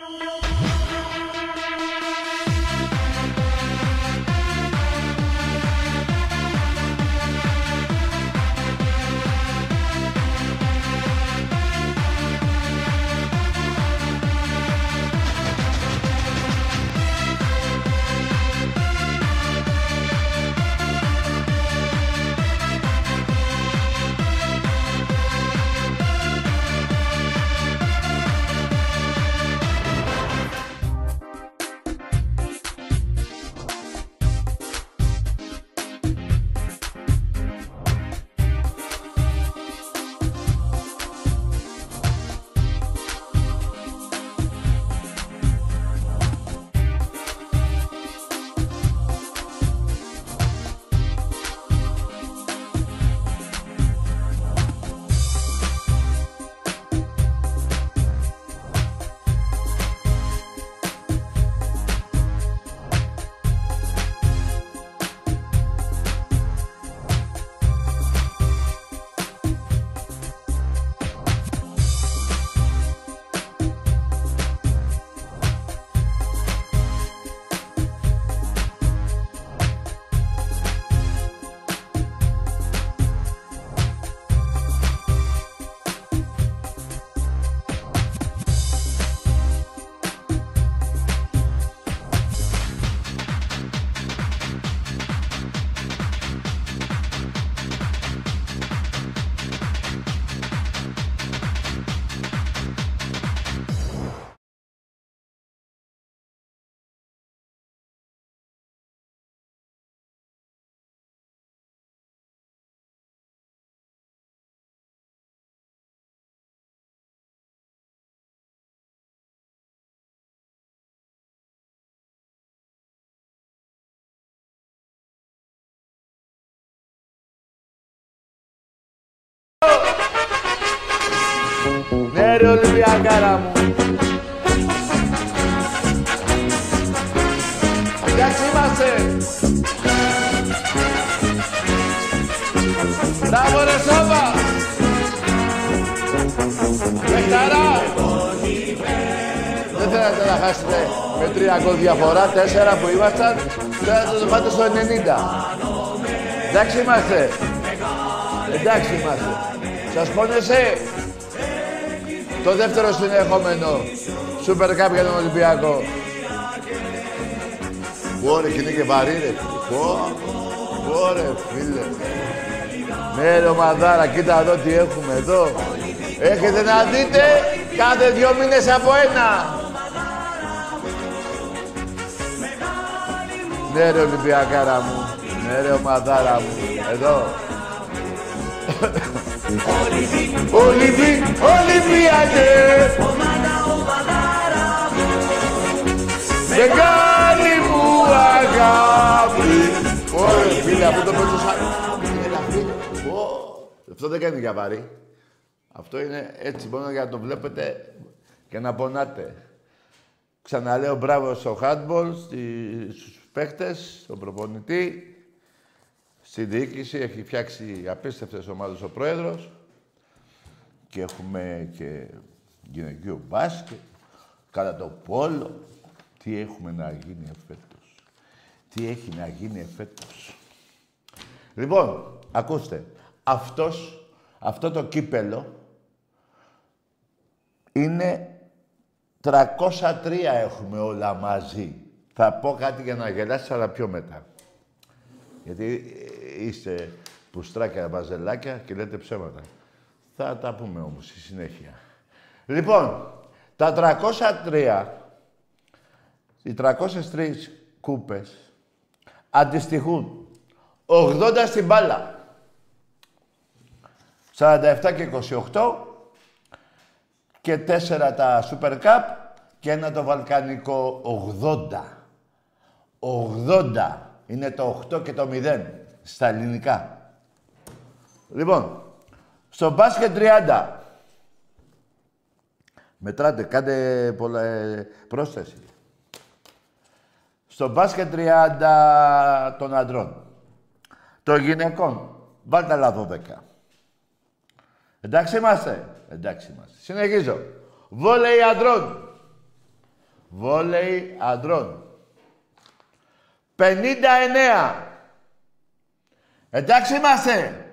No. Ναι ρε Ολυμπιακάρα μου. Εντάξει είμαστε. Μπράβο ρε Σόβα. Παιχταρά. Δεν θέλατε να χάσετε με τρία γκολ διαφορά, τέσσερα που ήμασταν, θέλατε να το πάτε στο 90. Εντάξει είμαστε. Εντάξει είμαστε. Σας πόνεσε το δεύτερο συνεχόμενο Super Cup για τον Ολυμπιακό. Ωραία, και είναι και βαρύ ρε. Ωραία, φίλε. Ναι ρε ομαδάρα, κοίτα εδώ τι έχουμε εδώ. Έχετε να δείτε κάθε δυο μήνες από ένα. Ναι ρε Ολυμπιακάρα μου. Ναι ρε ομαδάρα μου. Εδώ. Ολυμπι, Ολυμπιακέ. Μεγάλη μου αγάπη. Ωραία, φίλε, αυτό το παίζω σαν... Έλα, φίλε. Αυτό δεν κάνει για βαρύ. Αυτό είναι έτσι, μόνο για να το βλέπετε και να πονάτε. Ξαναλέω μπράβο στο handball, στους παίχτες, στον προπονητή, στη διοίκηση. Έχει φτιάξει απίστευτες ομάδες ο πρόεδρος. Και έχουμε και γυναικείο μπάσκετ, κατά το πόλο. Τι έχουμε να γίνει εφέτος; Τι έχει να γίνει εφέτος; Λοιπόν, ακούστε. Αυτός, αυτό το κύπελο είναι 303 έχουμε όλα μαζί. Θα πω κάτι για να γελάσει, αλλά πιο μετά. Γιατί είστε πουστράκια, βαζελάκια και λέτε ψέματα. Θα τα πούμε όμως στη συνέχεια. Λοιπόν, τα 303, οι 303 κούπες αντιστοιχούν 80 στην μπάλα, 47 και 28 και 4 τα Super Cup και ένα το Βαλκανικό 80. 80 είναι το 8 και το 0 στα ελληνικά. Λοιπόν, στο μπάσκετ 30. Μετράτε, κάντε πολλά, ε, πρόσθεση. Στο μπάσκετ 30 των αντρών. Των γυναικών. Βάλτε άλλα 12. Εντάξει είμαστε; Εντάξει είμαστε. Συνεχίζω. Βόλεϊ αντρών. Βόλεϊ αντρών. 59. Εντάξει είμαστε.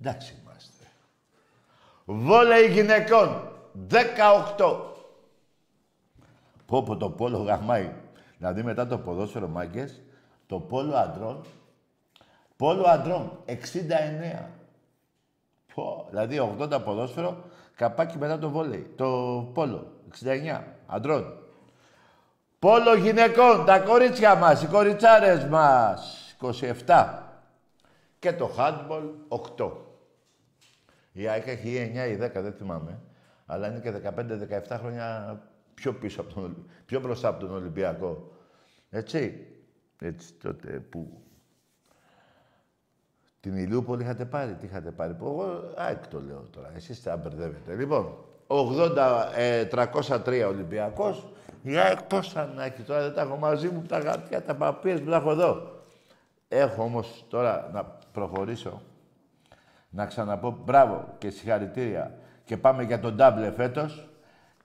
Εντάξει είμαστε. Βόλεϊ γυναικών. 18. Πω πω το πόλο γαμάει. Δηλαδή μετά το ποδόσφαιρο μάγκες, το πόλο αντρών, πόλο αντρών 69. Πω, δηλαδή 80 ποδόσφαιρο, καπάκι μετά το βόλεϊ. Το πόλο 69 αντρών. Πόλο γυναικών, τα κορίτσια μας, οι κοριτσάρες μας, 27. Και το handball, 8. Η ΑΕΚ έχει 9 ή 10, δεν θυμάμαι. Αλλά είναι και 15-17 χρόνια πιο πίσω από τον, πιο μπροστά από τον Ολυμπιακό. Έτσι. Έτσι τότε που... Την Ηλιούπολη είχατε πάρει, τι είχατε πάρει. Εγώ, ΑΕΚ το λέω τώρα, εσείς τα μπερδεύετε. Λοιπόν, 80, ε, 303 Ολυμπιακός, η ΑΕΚ πώς θα να έχει τώρα, δεν τα έχω μαζί μου, τα γατιά, τα παπίες που τα έχω εδώ. Έχω όμως τώρα να προχωρήσω, να ξαναπώ μπράβο και συγχαρητήρια και πάμε για τον ντάμπλε φέτος.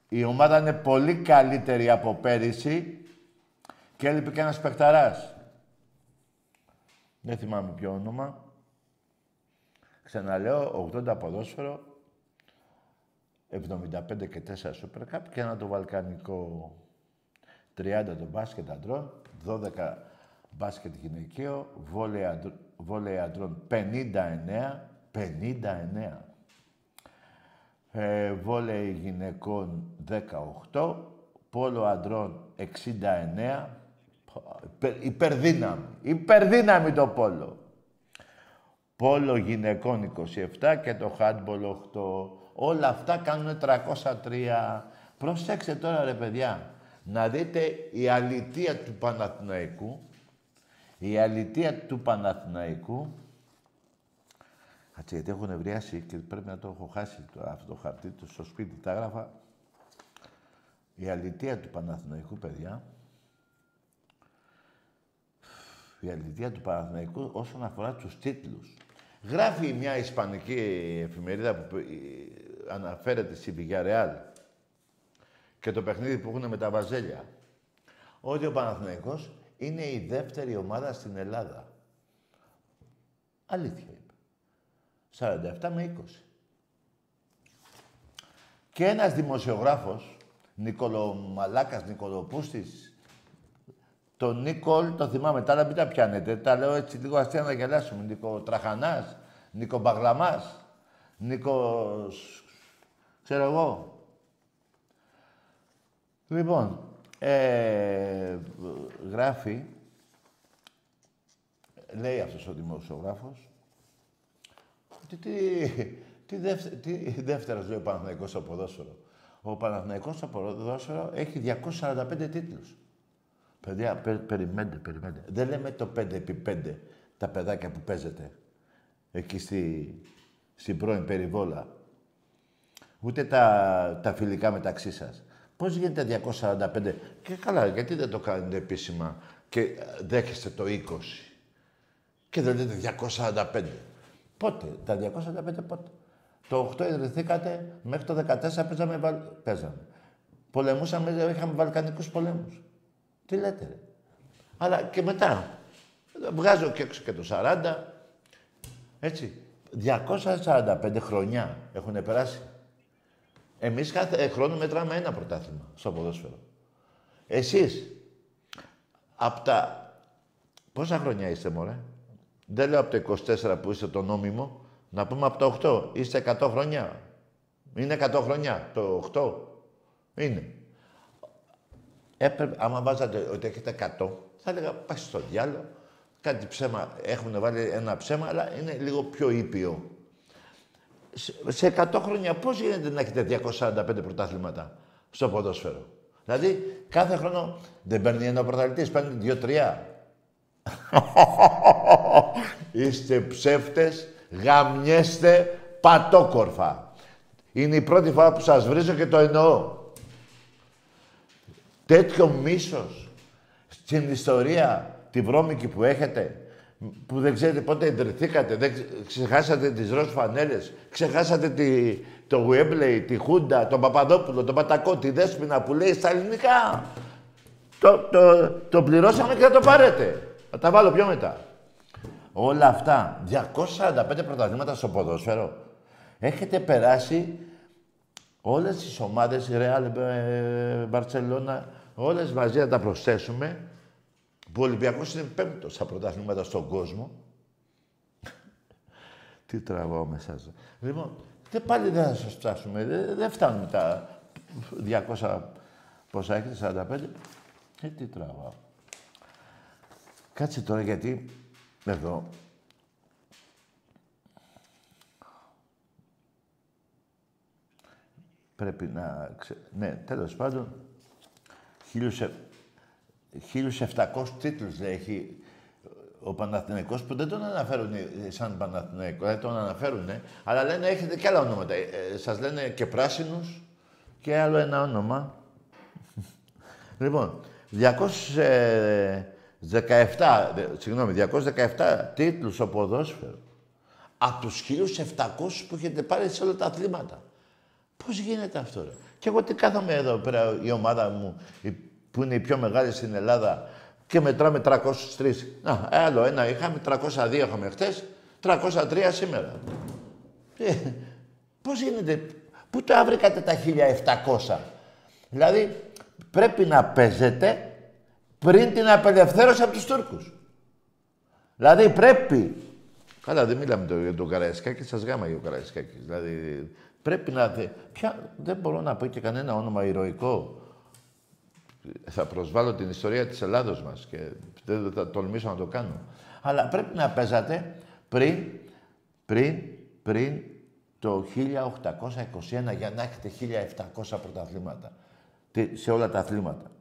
Η ομάδα είναι πολύ καλύτερη από πέρυσι και έλειπε και ένας παιχταράς. Δεν θυμάμαι ποιο όνομα. Ξαναλέω, 80 ποδόσφαιρο, 75 και 4 Super Cup και ένα το βαλκανικό 30 το μπάσκετ αντρών, 12 μπάσκετ γυναικείο, βόλεϊ αντρών 59, 59. Ε, βόλεϊ γυναικών 18, πόλο αντρών 69, υπερδύναμη, υπερδύναμη το πόλο. Πόλο γυναικών 27 και το handball 8. Όλα αυτά κάνουν 303. Προσέξτε τώρα ρε παιδιά, να δείτε η αλητία του Παναθηναϊκού, η αλητία του Παναθηναϊκού, Κάτσε, γιατί έχω νευριάσει και πρέπει να το έχω χάσει το, αυτό το χαρτί του στο σπίτι. Τα έγραφα. Η αλητία του Παναθηναϊκού, παιδιά, η αλητία του Παναθηναϊκού όσον αφορά τους τίτλους. Γράφει μια ισπανική εφημερίδα που αναφέρεται στη Villarreal και το παιχνίδι που έχουν με τα Βαζέλια. Ότι ο Παναθηναϊκός είναι η δεύτερη ομάδα στην Ελλάδα. Αλήθεια είπε. 47 με 20. Και ένας δημοσιογράφος, Νικολομαλάκας, Νικολοπούστης, τον Νίκολ, το θυμάμαι, τα άλλα μην τα πιάνετε. Τα λέω έτσι λίγο αστεία να γελάσουμε. Νίκο Τραχανάς, Νίκο Μπαγλαμάς, Νίκος... ξέρω εγώ. Λοιπόν, ε, γράφει, λέει αυτός ο δημοσιογράφος, ότι τι, τι, δεύτερο, τι δεύτερος λέει ο Παναθηναϊκός στο ποδόσφαιρο. Ο Παναθηναϊκός στο ποδόσφαιρο έχει 245 τίτλους. Παιδιά, πε, περιμένετε, περιμένετε. Δεν λέμε το 5x5, τα παιδάκια που παίζετε εκεί στη, στην πρώην περιβόλα. Ούτε τα, τα φιλικά μεταξύ σας. Πώς γίνεται 245 και καλά, γιατί δεν το κάνετε επίσημα και δέχεστε το 20 και δεν λέτε 245. Πότε, τα 245 πότε; Το 8 ιδρυθήκατε, μέχρι το 14 παίζαμε, παίζαμε. Πολεμούσαμε, είχαμε βαλκανικούς πολέμους. Τι λέτε, ρε; Αλλά και μετά. Βγάζω και έξω και το 40. Έτσι. 245 χρονιά έχουν περάσει; Εμείς κάθε χρόνο μετράμε ένα πρωτάθλημα στο ποδόσφαιρο. Εσείς, από τα... Πόσα χρόνια είστε, μωρέ; Δεν λέω από το 24 που είστε το νόμιμο. Να πούμε από το 8. Είστε 100 χρόνια. Είναι 100 χρόνια το 8. Είναι. Έπρεπε, άμα βάζατε ότι έχετε 100, θα έλεγα πάει στο διάλογο. Κάτι ψέμα, έχουν βάλει ένα ψέμα, αλλά είναι λίγο πιο ήπιο. Σε 100 χρόνια πώς γίνεται να έχετε 245 πρωτάθληματα στο ποδόσφαιρο; Δηλαδή, κάθε χρόνο δεν παίρνει ένα πρωταθλητής, παίρνει δύο-τρία. Είστε ψεύτες, γαμιέστε πατόκορφα. Είναι η πρώτη φορά που σας βρίζω και το εννοώ. Τέτοιο μίσος στην ιστορία τη βρώμικη που έχετε, που δεν ξέρετε πότε ιδρυθήκατε, δεν ξεχάσατε τις ροζ φανέλες, ξεχάσατε τη, το Γουέμπλεϊ, τη Χούντα, τον Παπαδόπουλο, τον Πατακό, τη Δέσποινα που λέει στα ελληνικά. Το, το, το πληρώσαμε και θα το πάρετε. Θα τα βάλω πιο μετά. Όλα αυτά, 245 πρωταθλήματα στο ποδόσφαιρο. Έχετε περάσει όλες τις ομάδες, Real, ε, Barcelona, όλες μαζί να τα προσθέσουμε, που ο Ολυμπιακός είναι πέμπτος στα πρωταθλήματα στον κόσμο. Τι τραβάω μέσα σας. Λοιπόν, και πάλι δεν θα σας φτάσουμε. Δεν, δεν φτάνουμε τα 200 πόσα έχετε, 45. Ε, τι τραβάω. Κάτσε τώρα γιατί εδώ πρέπει να... Ξε... Ναι, τέλος πάντων, 1.700 τίτλους έχει ο Παναθηναϊκός που δεν τον αναφέρουν σαν Παναθηναϊκό, δεν τον αναφέρουν, αλλά λένε έχετε και άλλα ονόματα. Ε, ε, σας λένε και πράσινους και άλλο ένα όνομα. λοιπόν, 217, συγγνώμη, 217 τίτλους στο ποδόσφαιρο. Από τους 1.700 που έχετε πάρει σε όλα τα αθλήματα. Πώς γίνεται αυτό, ρε; Και εγώ τι κάθομαι εδώ πέρα, η ομάδα μου, που είναι η πιο μεγάλη στην Ελλάδα, και μετράμε 303. Να, άλλο ένα είχαμε, 302 είχαμε χτες, 303 σήμερα. Ε, πώς γίνεται, πού τα βρήκατε τα 1700. Δηλαδή, πρέπει να παίζετε πριν την απελευθέρωση από τους Τούρκους. Δηλαδή, πρέπει... Καλά, δεν μιλάμε το, για τον Καραϊσκάκη, σας γάμα για τον Καραϊσκάκης. Δηλαδή, πρέπει να... Ποια... Δεν μπορώ να πω και κανένα όνομα ηρωικό θα προσβάλλω την ιστορία της Ελλάδος μας και δεν θα τολμήσω να το κάνω. Αλλά πρέπει να παίζατε πριν, πριν, πριν το 1821 για να έχετε 1700 πρωταθλήματα. σε όλα τα αθλήματα.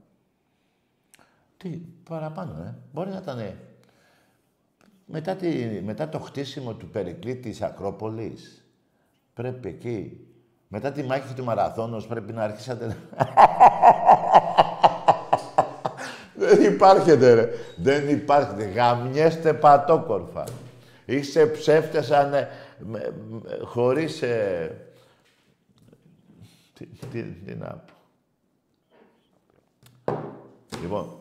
Τι, παραπάνω, ε. Μπορεί να ήταν μετά, τη, μετά το χτίσιμο του Περικλή της Ακρόπολης. Πρέπει εκεί. Μετά τη μάχη του Μαραθώνος πρέπει να αρχίσατε... Δεν υπάρχετε, ρε. Δεν υπάρχετε. Γαμιέστε πατόκορφα. Είστε ψεύτες ανε... χωρίς... Ε... Τι, τι, τι να πω. Λοιπόν,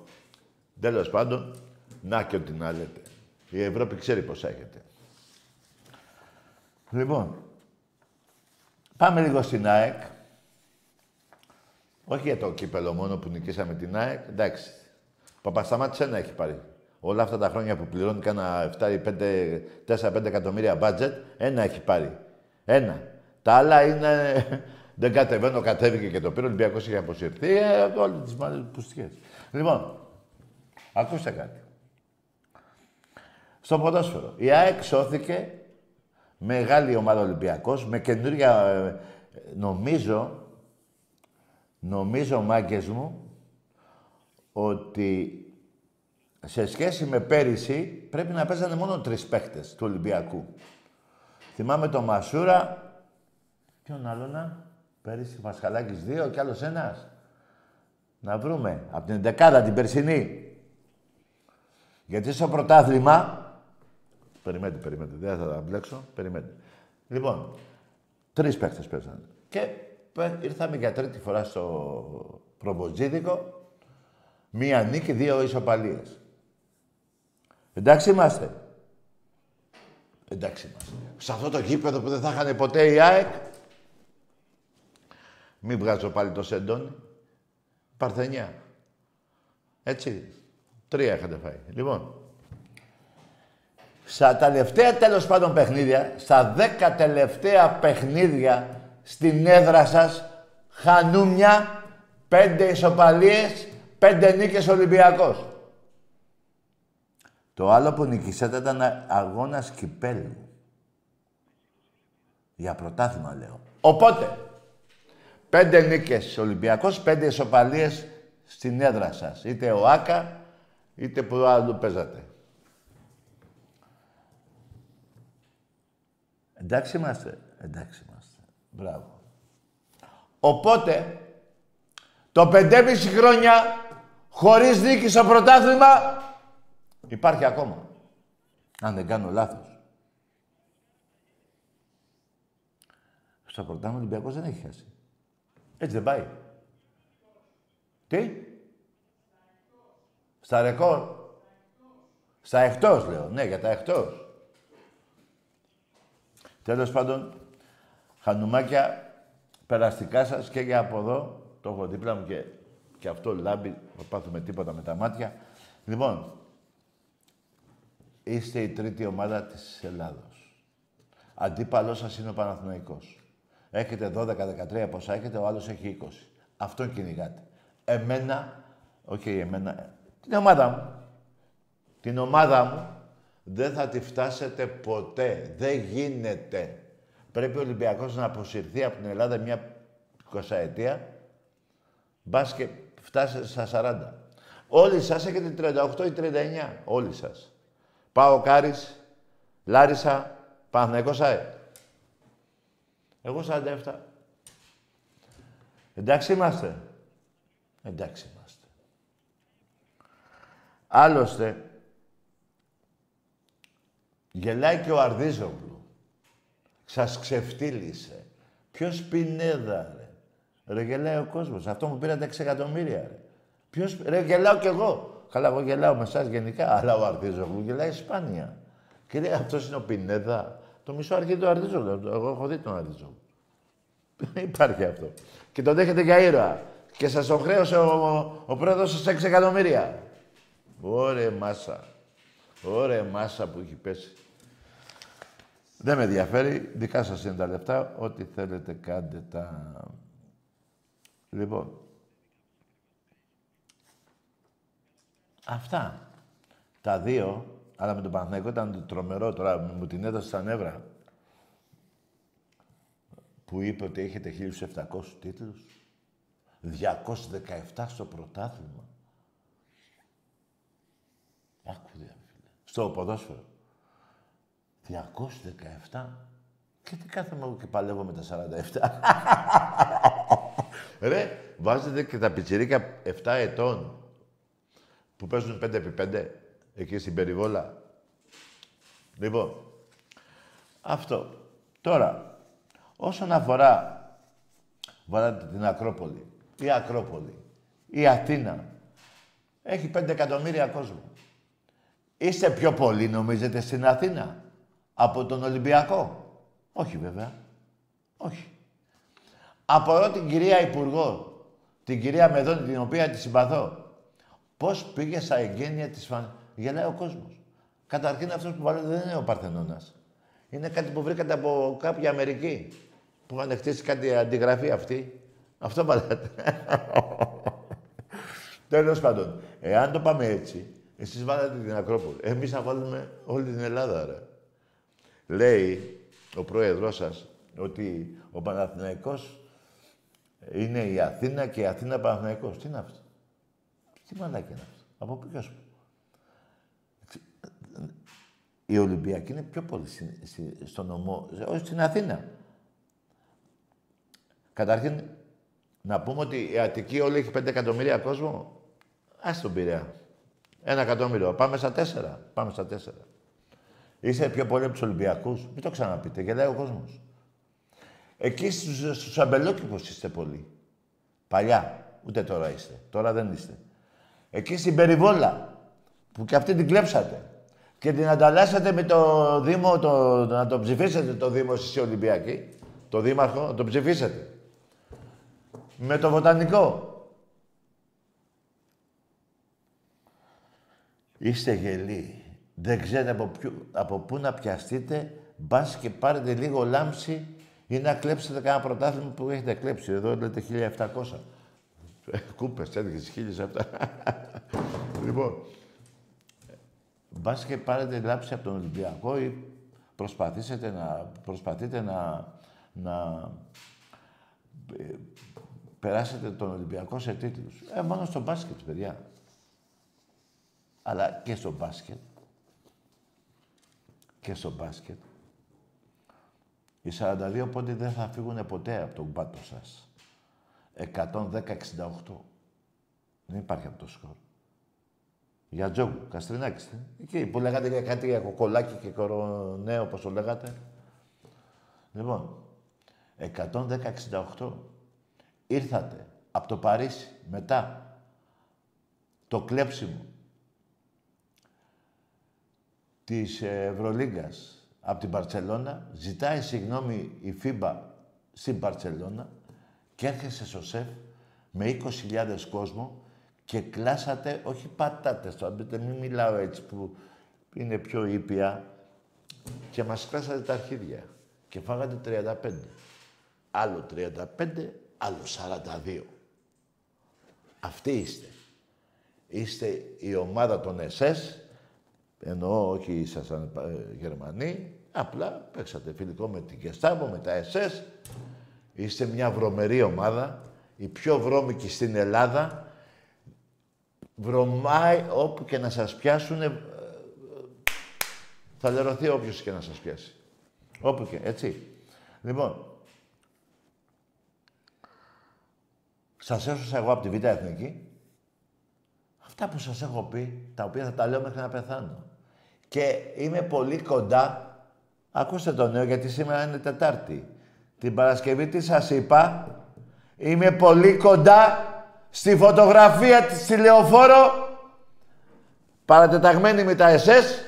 τέλος πάντων, να και ό,τι να λέτε. Η Ευρώπη ξέρει πώς έχετε. Λοιπόν, πάμε λίγο στην ΑΕΚ. Όχι για το κύπελο μόνο που νικήσαμε την ΑΕΚ. Εντάξει, Παπασταμάτης ένα έχει πάρει. Όλα αυτά τα χρόνια που πληρώνει κάνα 4-5 εκατομμύρια μπάτζετ, ένα έχει πάρει. Ένα. Τα άλλα είναι... Δεν κατεβαίνω, κατέβηκε και το πήρε. Ο Ολυμπιακός είχε αποσυρθεί. Ε, Όλε τις πουστιέ. Λοιπόν, ακούστε κάτι. Στο ποδόσφαιρο. Η ΑΕΚ σώθηκε μεγάλη ομάδα Ολυμπιακός με καινούργια, ε, νομίζω, νομίζω μάγκες μου, ότι σε σχέση με πέρυσι πρέπει να παίζανε μόνο τρεις παίχτες του Ολυμπιακού. Θυμάμαι τον Μασούρα. Ποιον άλλο να. Πέρυσι Μασχαλάκης δύο και άλλος ένας. Να βρούμε. Από την δεκάδα την περσινή. Γιατί στο πρωτάθλημα... Περιμένετε, περιμένετε. Δεν θα τα μπλέξω. Περιμένετε. Λοιπόν, τρεις παίχτες παίζανε. Και ήρθαμε για τρίτη φορά στο προβοτζίδικο Μία νίκη, δύο ισοπαλίες. Εντάξει είμαστε. Εντάξει είμαστε. Σε αυτό το γήπεδο που δεν θα είχαν ποτέ η ΑΕΚ. Μην βγάζω πάλι το σεντόνι. Παρθενιά. Έτσι. Τρία είχατε φάει. Λοιπόν. Στα τελευταία τέλος πάντων παιχνίδια, στα δέκα τελευταία παιχνίδια στην έδρα σας, χανούμια, πέντε ισοπαλίες Πέντε νίκες Ολυμπιακός. Το άλλο που νικήσατε ήταν αγώνα κυπέλου. Για πρωτάθλημα λέω. Οπότε, πέντε νίκες Ολυμπιακός, πέντε ισοπαλίες στην έδρα σας. Είτε ο Άκα, είτε που άλλο παίζατε. Εντάξει είμαστε. Εντάξει είμαστε. Μπράβο. Οπότε, το πεντέμιση χρόνια χωρίς νίκη στο πρωτάθλημα, υπάρχει ακόμα. Αν δεν κάνω λάθος. Στο πρωτάθλημα ο Ολυμπιακός δεν έχει χάσει. Έτσι δεν πάει. Τι; Στα ρεκόρ. Στα εκτός, λέω. Ναι, για τα εκτός. Τέλος πάντων, χανουμάκια, περαστικά σας και για από εδώ. Το έχω δίπλα μου και, και αυτό λάμπει. Δεν πάθουμε τίποτα με τα μάτια. Λοιπόν, είστε η τρίτη ομάδα της Ελλάδος. Αντίπαλός σας είναι ο Παναθηναϊκός. Έχετε 12-13 πόσα έχετε, ο άλλος έχει 20. Αυτόν κυνηγάτε. Εμένα, όχι εμένα, την ομάδα μου. Την ομάδα μου δεν θα τη φτάσετε ποτέ. Δεν γίνεται. Πρέπει ο Ολυμπιακός να αποσυρθεί από την Ελλάδα μια 20 ετία. Μπας και φτάσετε στα 40. Όλοι σας έχετε 38 ή 39. Όλοι σας. Πάω Κάρις, Λάρισα, Παναθηναϊκός ΑΕ. Εγώ 47. Εντάξει είμαστε. Εντάξει είμαστε. Άλλωστε, γελάει και ο Αρδίζογλου. Σας ξεφτύλισε. Ποιος πινέδα, ρε. Ρε γελάει ο κόσμος. Αυτό μου πήρατε 6 εκατομμύρια, ρε. Ποιος... Ρε γελάω κι εγώ. Καλά, εγώ γελάω με εσάς γενικά, αλλά ο Αρδίζογλου γελάει σπάνια. Και λέει, αυτός είναι ο Πινέδα. Το μισό αρχή του Αρδίζογλου. Εγώ έχω δει τον Αρδίζογλου. Υπάρχει αυτό. Και τον δέχεται για ήρωα. Και σας το χρέωσε ο, ο, ο πρόεδρος σας 6 εκατομμύρια. Ωρε μάσα. Ωρε μάσα που έχει πέσει. Δεν με ενδιαφέρει. Δικά σας είναι τα λεφτά. Ό,τι θέλετε κάντε τα... Λοιπόν. Αυτά. Τα δύο, αλλά με τον Παναθηναϊκό ήταν τρομερό τώρα. Μου την έδωσε στα νεύρα που είπε ότι έχετε 1.700 τίτλους. 217 στο πρωτάθλημα. Άκου φίλε. Στο ποδόσφαιρο. 217. Και τι κάθομαι εγώ και παλεύω με τα 47. Ρε, βάζετε και τα πιτσιρίκια 7 ετών που παίζουν 5x5 εκεί στην περιβόλα. Λοιπόν, αυτό. Τώρα, Όσον αφορά, βάλατε την Ακρόπολη, η Ακρόπολη, η Αθήνα, έχει 5 εκατομμύρια κόσμο. Είστε πιο πολλοί, νομίζετε, στην Αθήνα, από τον Ολυμπιακό; Όχι, βέβαια. Όχι. Απορώ την κυρία Υπουργό, την κυρία Μεδόνη, την οποία τη συμπαθώ. Πώς πήγε στα εγγένεια της φαν... Γελάει ο κόσμος. Καταρχήν αυτός που βάλετε δεν είναι ο Παρθενώνας. Είναι κάτι που βρήκατε από κάποια Αμερική. Που είχαν χτίσει κάτι αντιγραφή αυτή. Αυτό βάλατε. Τέλος πάντων, εάν το πάμε έτσι, εσείς βάλατε την Ακρόπολη. Εμείς θα βάλουμε όλη την Ελλάδα, ρε. Λέει ο πρόεδρός σας ότι ο Παναθηναϊκός είναι η Αθήνα και η Αθήνα Παναθηναϊκός. Τι είναι αυτό; Τι μαλάκι είναι αυτό; Από ποιος η Ολυμπιακή είναι πιο πολύ στο νομό, όχι στην Αθήνα. Καταρχήν, να πούμε ότι η Αττική όλη έχει 5 εκατομμύρια κόσμο. Ας τον Πειραιά. Ένα εκατομμύριο. Πάμε στα τέσσερα. Πάμε στα τέσσερα. Είσαι πιο πολύ από τους Ολυμπιακούς. Μην το ξαναπείτε. Γελάει ο κόσμος. Εκεί στους στους αμπελόκηπους είστε πολύ. Παλιά. Ούτε τώρα είστε. Τώρα δεν είστε. Εκεί στην Περιβόλα. Που και αυτή την κλέψατε και την ανταλλάσσετε με το Δήμο, το, να το ψηφίσετε το Δήμο εσείς Ολυμπιακή, το Δήμαρχο, να το ψηφίσετε. Με το Βοτανικό. Είστε γελοί. Δεν ξέρετε από, από πού να πιαστείτε, μπας και πάρετε λίγο λάμψη ή να κλέψετε κανένα πρωτάθλημα που έχετε κλέψει. Εδώ λέτε 1700. Κούπες, έδειξες 1700. λοιπόν, Μπας και πάρετε λάψη από τον Ολυμπιακό ή προσπαθήσετε να, προσπαθείτε να, να ε, περάσετε τον Ολυμπιακό σε τίτλους. Ε, μόνο στο μπάσκετ, παιδιά. Αλλά και στο μπάσκετ. Και στο μπάσκετ. Οι 42 πόντι δεν θα φύγουν ποτέ από τον πάτο σας. 110-68. Δεν υπάρχει αυτό το σκορ. Για Τζόγκου, Καστρινάκης. Εκεί που λέγατε για κάτι για κοκολάκι και κορονέο, όπως το λέγατε. Λοιπόν, 110-68. Ήρθατε από το Παρίσι μετά το κλέψιμο της Ευρωλίγκας από την Παρσελώνα, ζητάει συγγνώμη η ΦΥΜΠΑ στην Παρσελώνα και έρχεσαι στο ΣΕΦ με 20.000 κόσμο και κλάσατε, όχι πατάτες, τώρα μην μιλάω έτσι που είναι πιο ήπια, και μας κλάσατε τα αρχίδια και φάγατε 35. Άλλο 35, άλλο 42. Αυτοί είστε. Είστε η ομάδα των ΕΣΕΣ, εννοώ όχι ήσασταν ε, Γερμανοί, απλά παίξατε φιλικό με την Κεστάβο, με τα ΕΣΕΣ. Είστε μια βρωμερή ομάδα, η πιο βρώμικη στην Ελλάδα. Βρωμάει όπου και να σας πιάσουν, ε, θα λερωθεί όποιος και να σας πιάσει. Όπου και, έτσι. Λοιπόν, σας έσωσα εγώ από τη Β' Εθνική. Αυτά που σας έχω πει, τα οποία θα τα λέω μέχρι να πεθάνω. Και είμαι πολύ κοντά, ακούστε το νέο γιατί σήμερα είναι Τετάρτη. Την Παρασκευή τι σας είπα, είμαι πολύ κοντά στη φωτογραφία της τηλεοφόρο, παρατεταγμένη με τα ΕΣΕΣ,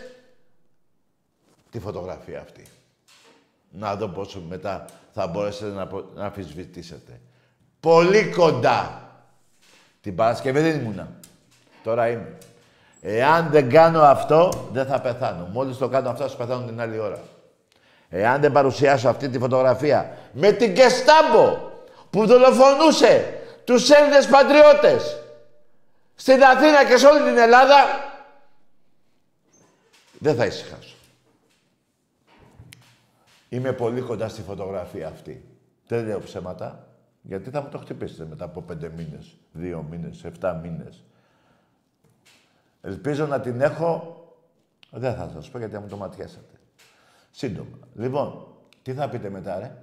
τη φωτογραφία αυτή. Να δω πόσο μετά θα μπορέσετε να, να αφισβητήσετε. Πολύ κοντά. Την Παρασκευή δεν ήμουνα. Τώρα είμαι. Εάν δεν κάνω αυτό, δεν θα πεθάνω. Μόλις το κάνω αυτό, θα πεθάνω την άλλη ώρα. Εάν δεν παρουσιάσω αυτή τη φωτογραφία με την Κεστάμπο που δολοφονούσε τους Έλληνες πατριώτες στην Αθήνα και σε όλη την Ελλάδα, δεν θα ησυχάσω. Είμαι πολύ κοντά στη φωτογραφία αυτή. Δεν λέω ψέματα, γιατί θα μου το χτυπήσετε μετά από πέντε μήνες, δύο μήνες, εφτά μήνες. Ελπίζω να την έχω... Δεν θα σας πω γιατί θα μου το ματιάσετε. Σύντομα. Λοιπόν, τι θα πείτε μετά, ρε;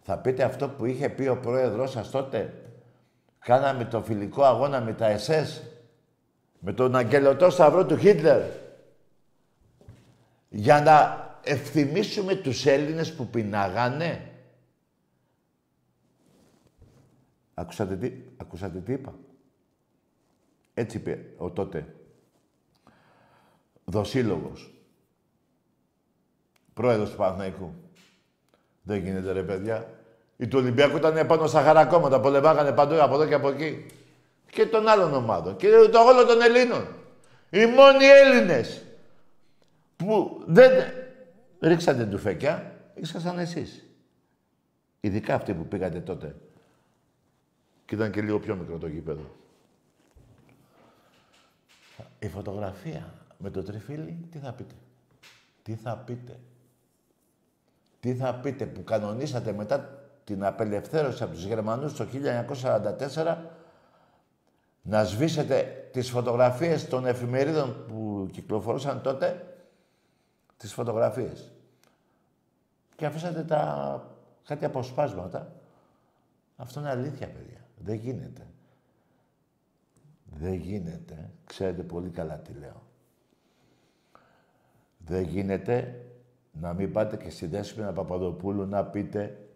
Θα πείτε αυτό που είχε πει ο πρόεδρος σας τότε; Κάναμε το φιλικό αγώνα με τα ΕΣΕΣ; Με τον αγγελωτό σταυρό του Χίτλερ; Για να ευθυμίσουμε τους Έλληνες που πεινάγανε; Ακούσατε τι, ακούσατε τι είπα; Έτσι είπε ο τότε δοσύλλογος. Πρόεδρος του Παναθηναϊκού. Δεν γίνεται ρε παιδιά. Οι του Ολυμπιακού ήταν πάνω στα χαρακόμματα, πολεμάγανε παντού από εδώ και από εκεί. Και των άλλων ομάδων. Και το όλο των Ελλήνων. Οι μόνοι Έλληνες που δεν ρίξατε ντουφέκια, ήσασταν εσείς. Ειδικά αυτοί που πήγατε τότε. Και ήταν και λίγο πιο μικρό το γήπεδο. Η φωτογραφία με το τριφύλι, τι θα πείτε; Τι θα πείτε; Τι θα πείτε που κανονίσατε μετά την απελευθέρωση από τους Γερμανούς το 1944 να σβήσετε τις φωτογραφίες των εφημερίδων που κυκλοφορούσαν τότε; Τις φωτογραφίες. Και αφήσατε τα κάτι αποσπάσματα. Αυτό είναι αλήθεια, παιδιά. Δεν γίνεται. Δεν γίνεται. Ξέρετε πολύ καλά τι λέω. Δεν γίνεται να μην πάτε και στη Δέσποινα Παπαδοπούλου να πείτε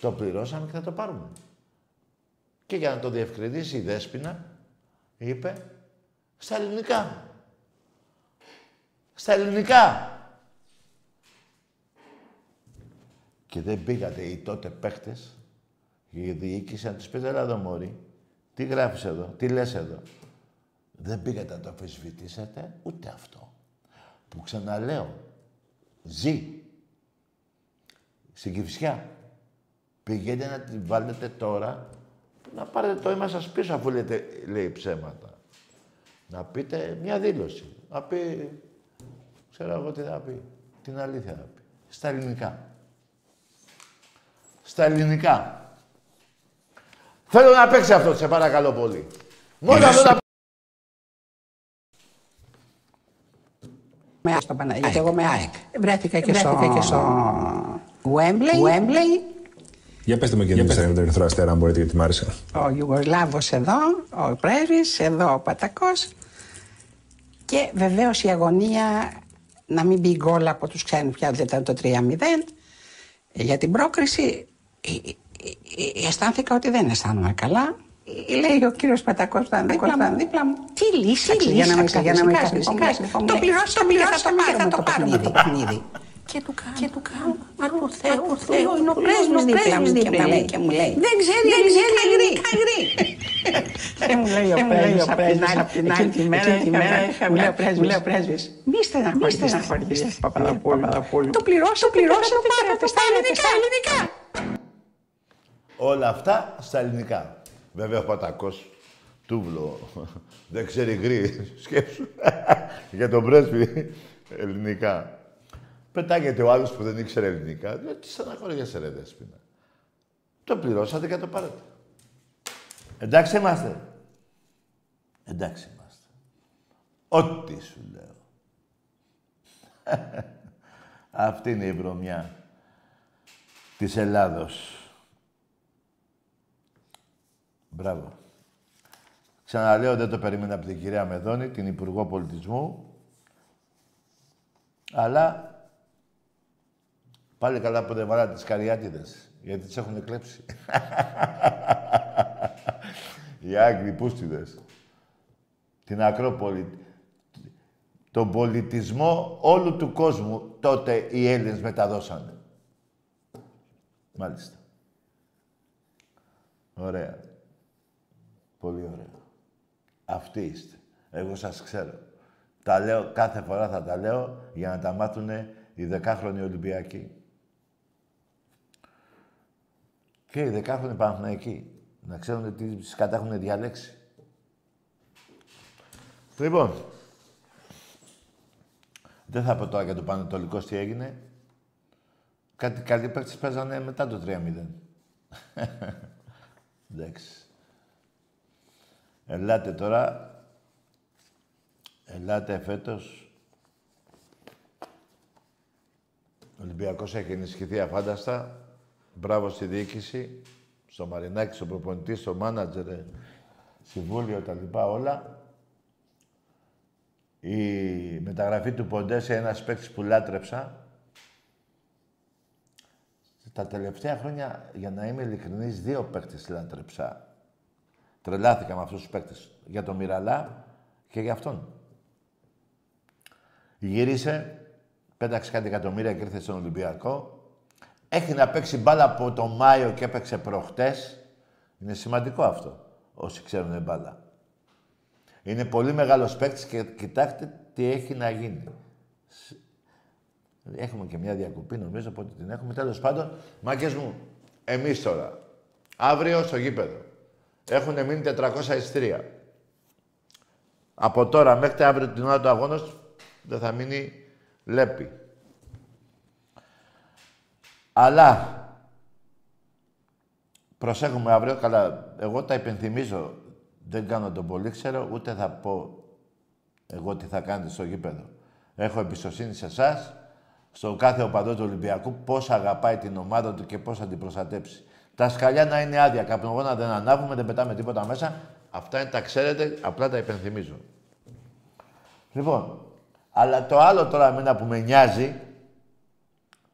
το πληρώσαμε και θα το πάρουμε. Και για να το διευκρινίσει η Δέσποινα, είπε στα ελληνικά. Στα ελληνικά. Και δεν πήγατε οι τότε παίχτες η διοίκηση να τους πείτε, έλα εδώ μωρή, τι γράφεις εδώ, τι λες εδώ. Δεν πήγατε να το αφισβητήσετε ούτε αυτό. Που ξαναλέω, ζει. Στην Κυφσιά. Πηγαίνετε να την βάλετε τώρα, να πάρετε το αίμα σας πίσω αφού λέτε, λέει ψέματα. Να πείτε μια δήλωση. Να πει, ξέρω εγώ τι θα πει. Την αλήθεια θα πει. Στα ελληνικά στα ελληνικά. Θέλω να παίξει αυτό, σε παρακαλώ πολύ. Μόνο αυτό να Με στο Παναγιώτη, εγώ με ΑΕΚ. Βρέθηκα και, Βρέθηκα στο... και στο Wembley. Για πετε με και την ιστορία με τον Ερυθρό Αστέρα, αν μπορείτε, γιατί μ' άρεσε. Ο Ιουγκοσλάβος εδώ, ο Πρέσβης, εδώ ο Πατακός. Και βεβαίως η αγωνία να μην μπει γκολ από τους ξένους πια, δεν ήταν το 3-0. Για την πρόκριση ε, ε, ε, αισθάνθηκα ότι δεν αισθάνομαι καλά. Λέει ο κύριος Πατακός που ήταν δίπλα, μου, δίπλα μου. Τι λύση, τι για να με ξαφνικά. Το πληρώσω, το πληρώσω, θα το πάρουμε το παιχνίδι. Και του κάνω, και του κάνω, μα του Θεού, ο Θεού, είναι ο πρέσβης δίπλα μου και μου λέει, και μου λέει, δεν ξέρει ελληνικά γρή. Και μου λέει ο πρέσβης, απ' την άλλη τη μέρα, μου λέει ο πρέσβης, μη στεναχωρηθείς, Παπαδοπούλου. Το πληρώσω, το πληρώσω, το πάρετε στα ελληνικά. Όλα αυτά στα ελληνικά. Βέβαια ο Πατακός, τούβλο, δεν ξέρει γκρι, σκέψου. Για τον πρέσβη, ελληνικά. Πετάγεται ο άλλος που δεν ήξερε ελληνικά. Λέει, τι στεναχωριέσαι ρε Δέσποινα. Το πληρώσατε και το πάρετε. Εντάξει είμαστε. Εντάξει είμαστε. Ό,τι σου λέω. Αυτή είναι η βρωμιά της Ελλάδος. Μπράβο. Ξαναλέω, δεν το περίμενα από την κυρία Μεδόνη, την Υπουργό Πολιτισμού. Αλλά πάλι καλά που δεν βάλατε τις καριάτιδες, γιατί τις έχουν κλέψει. Οι Άγγλοι πούστιδες. Την Ακρόπολη. Τον πολιτισμό όλου του κόσμου τότε οι Έλληνες μεταδώσανε. Μάλιστα. Ωραία. Πολύ ωραία. Αυτοί είστε. Εγώ σας ξέρω. Τα λέω, κάθε φορά θα τα λέω για να τα μάθουν οι δεκάχρονοι Ολυμπιακοί. Και οι δεκάχρονοι Παναθηναϊκοί. Να ξέρουν τι σκατά έχουν διαλέξει. Λοιπόν, δεν θα πω τώρα για το Πανετολικός τι έγινε. Κάτι καλοί παίκτες παίζανε μετά το 3-0. Εντάξει. Ελάτε τώρα. Ελάτε φέτος. Ο Ολυμπιακός έχει ενισχυθεί αφάνταστα. Μπράβο στη διοίκηση, στο Μαρινάκη, στο προπονητή, στο μάνατζερ, συμβούλιο, τα λοιπά όλα. Η μεταγραφή του Ποντέ ένας παίκτης που λάτρεψα. Τα τελευταία χρόνια, για να είμαι ειλικρινής, δύο παίκτες λάτρεψα. Τρελάθηκα με αυτούς τους παίκτες. Για τον Μιραλά και για αυτόν. Γύρισε, πέταξε κάτι εκατομμύρια και ήρθε στον Ολυμπιακό. Έχει να παίξει μπάλα από τον Μάιο και έπαιξε προχτές. Είναι σημαντικό αυτό, όσοι ξέρουν μπάλα. Είναι πολύ μεγάλος παίκτης και κοιτάξτε τι έχει να γίνει. Έχουμε και μια διακοπή, νομίζω, ότι την έχουμε. Τέλος πάντων, μάγκες μου, εμείς τώρα, αύριο στο γήπεδο, έχουν μείνει 400 εισιτήρια. Από τώρα μέχρι αύριο την ώρα του αγώνα δεν θα μείνει λέπη. Αλλά προσέχουμε αύριο, καλά, εγώ τα υπενθυμίζω, δεν κάνω τον πολύ ξέρω, ούτε θα πω εγώ τι θα κάνετε στο γήπεδο. Έχω εμπιστοσύνη σε εσάς, στον κάθε οπαδό του Ολυμπιακού, πώς αγαπάει την ομάδα του και πώς θα την προστατέψει. Τα σκαλιά να είναι άδεια, καπνογόνα δεν ανάβουμε, δεν πετάμε τίποτα μέσα. Αυτά είναι, τα ξέρετε, απλά τα υπενθυμίζω. Λοιπόν, αλλά το άλλο τώρα εμένα που με νοιάζει,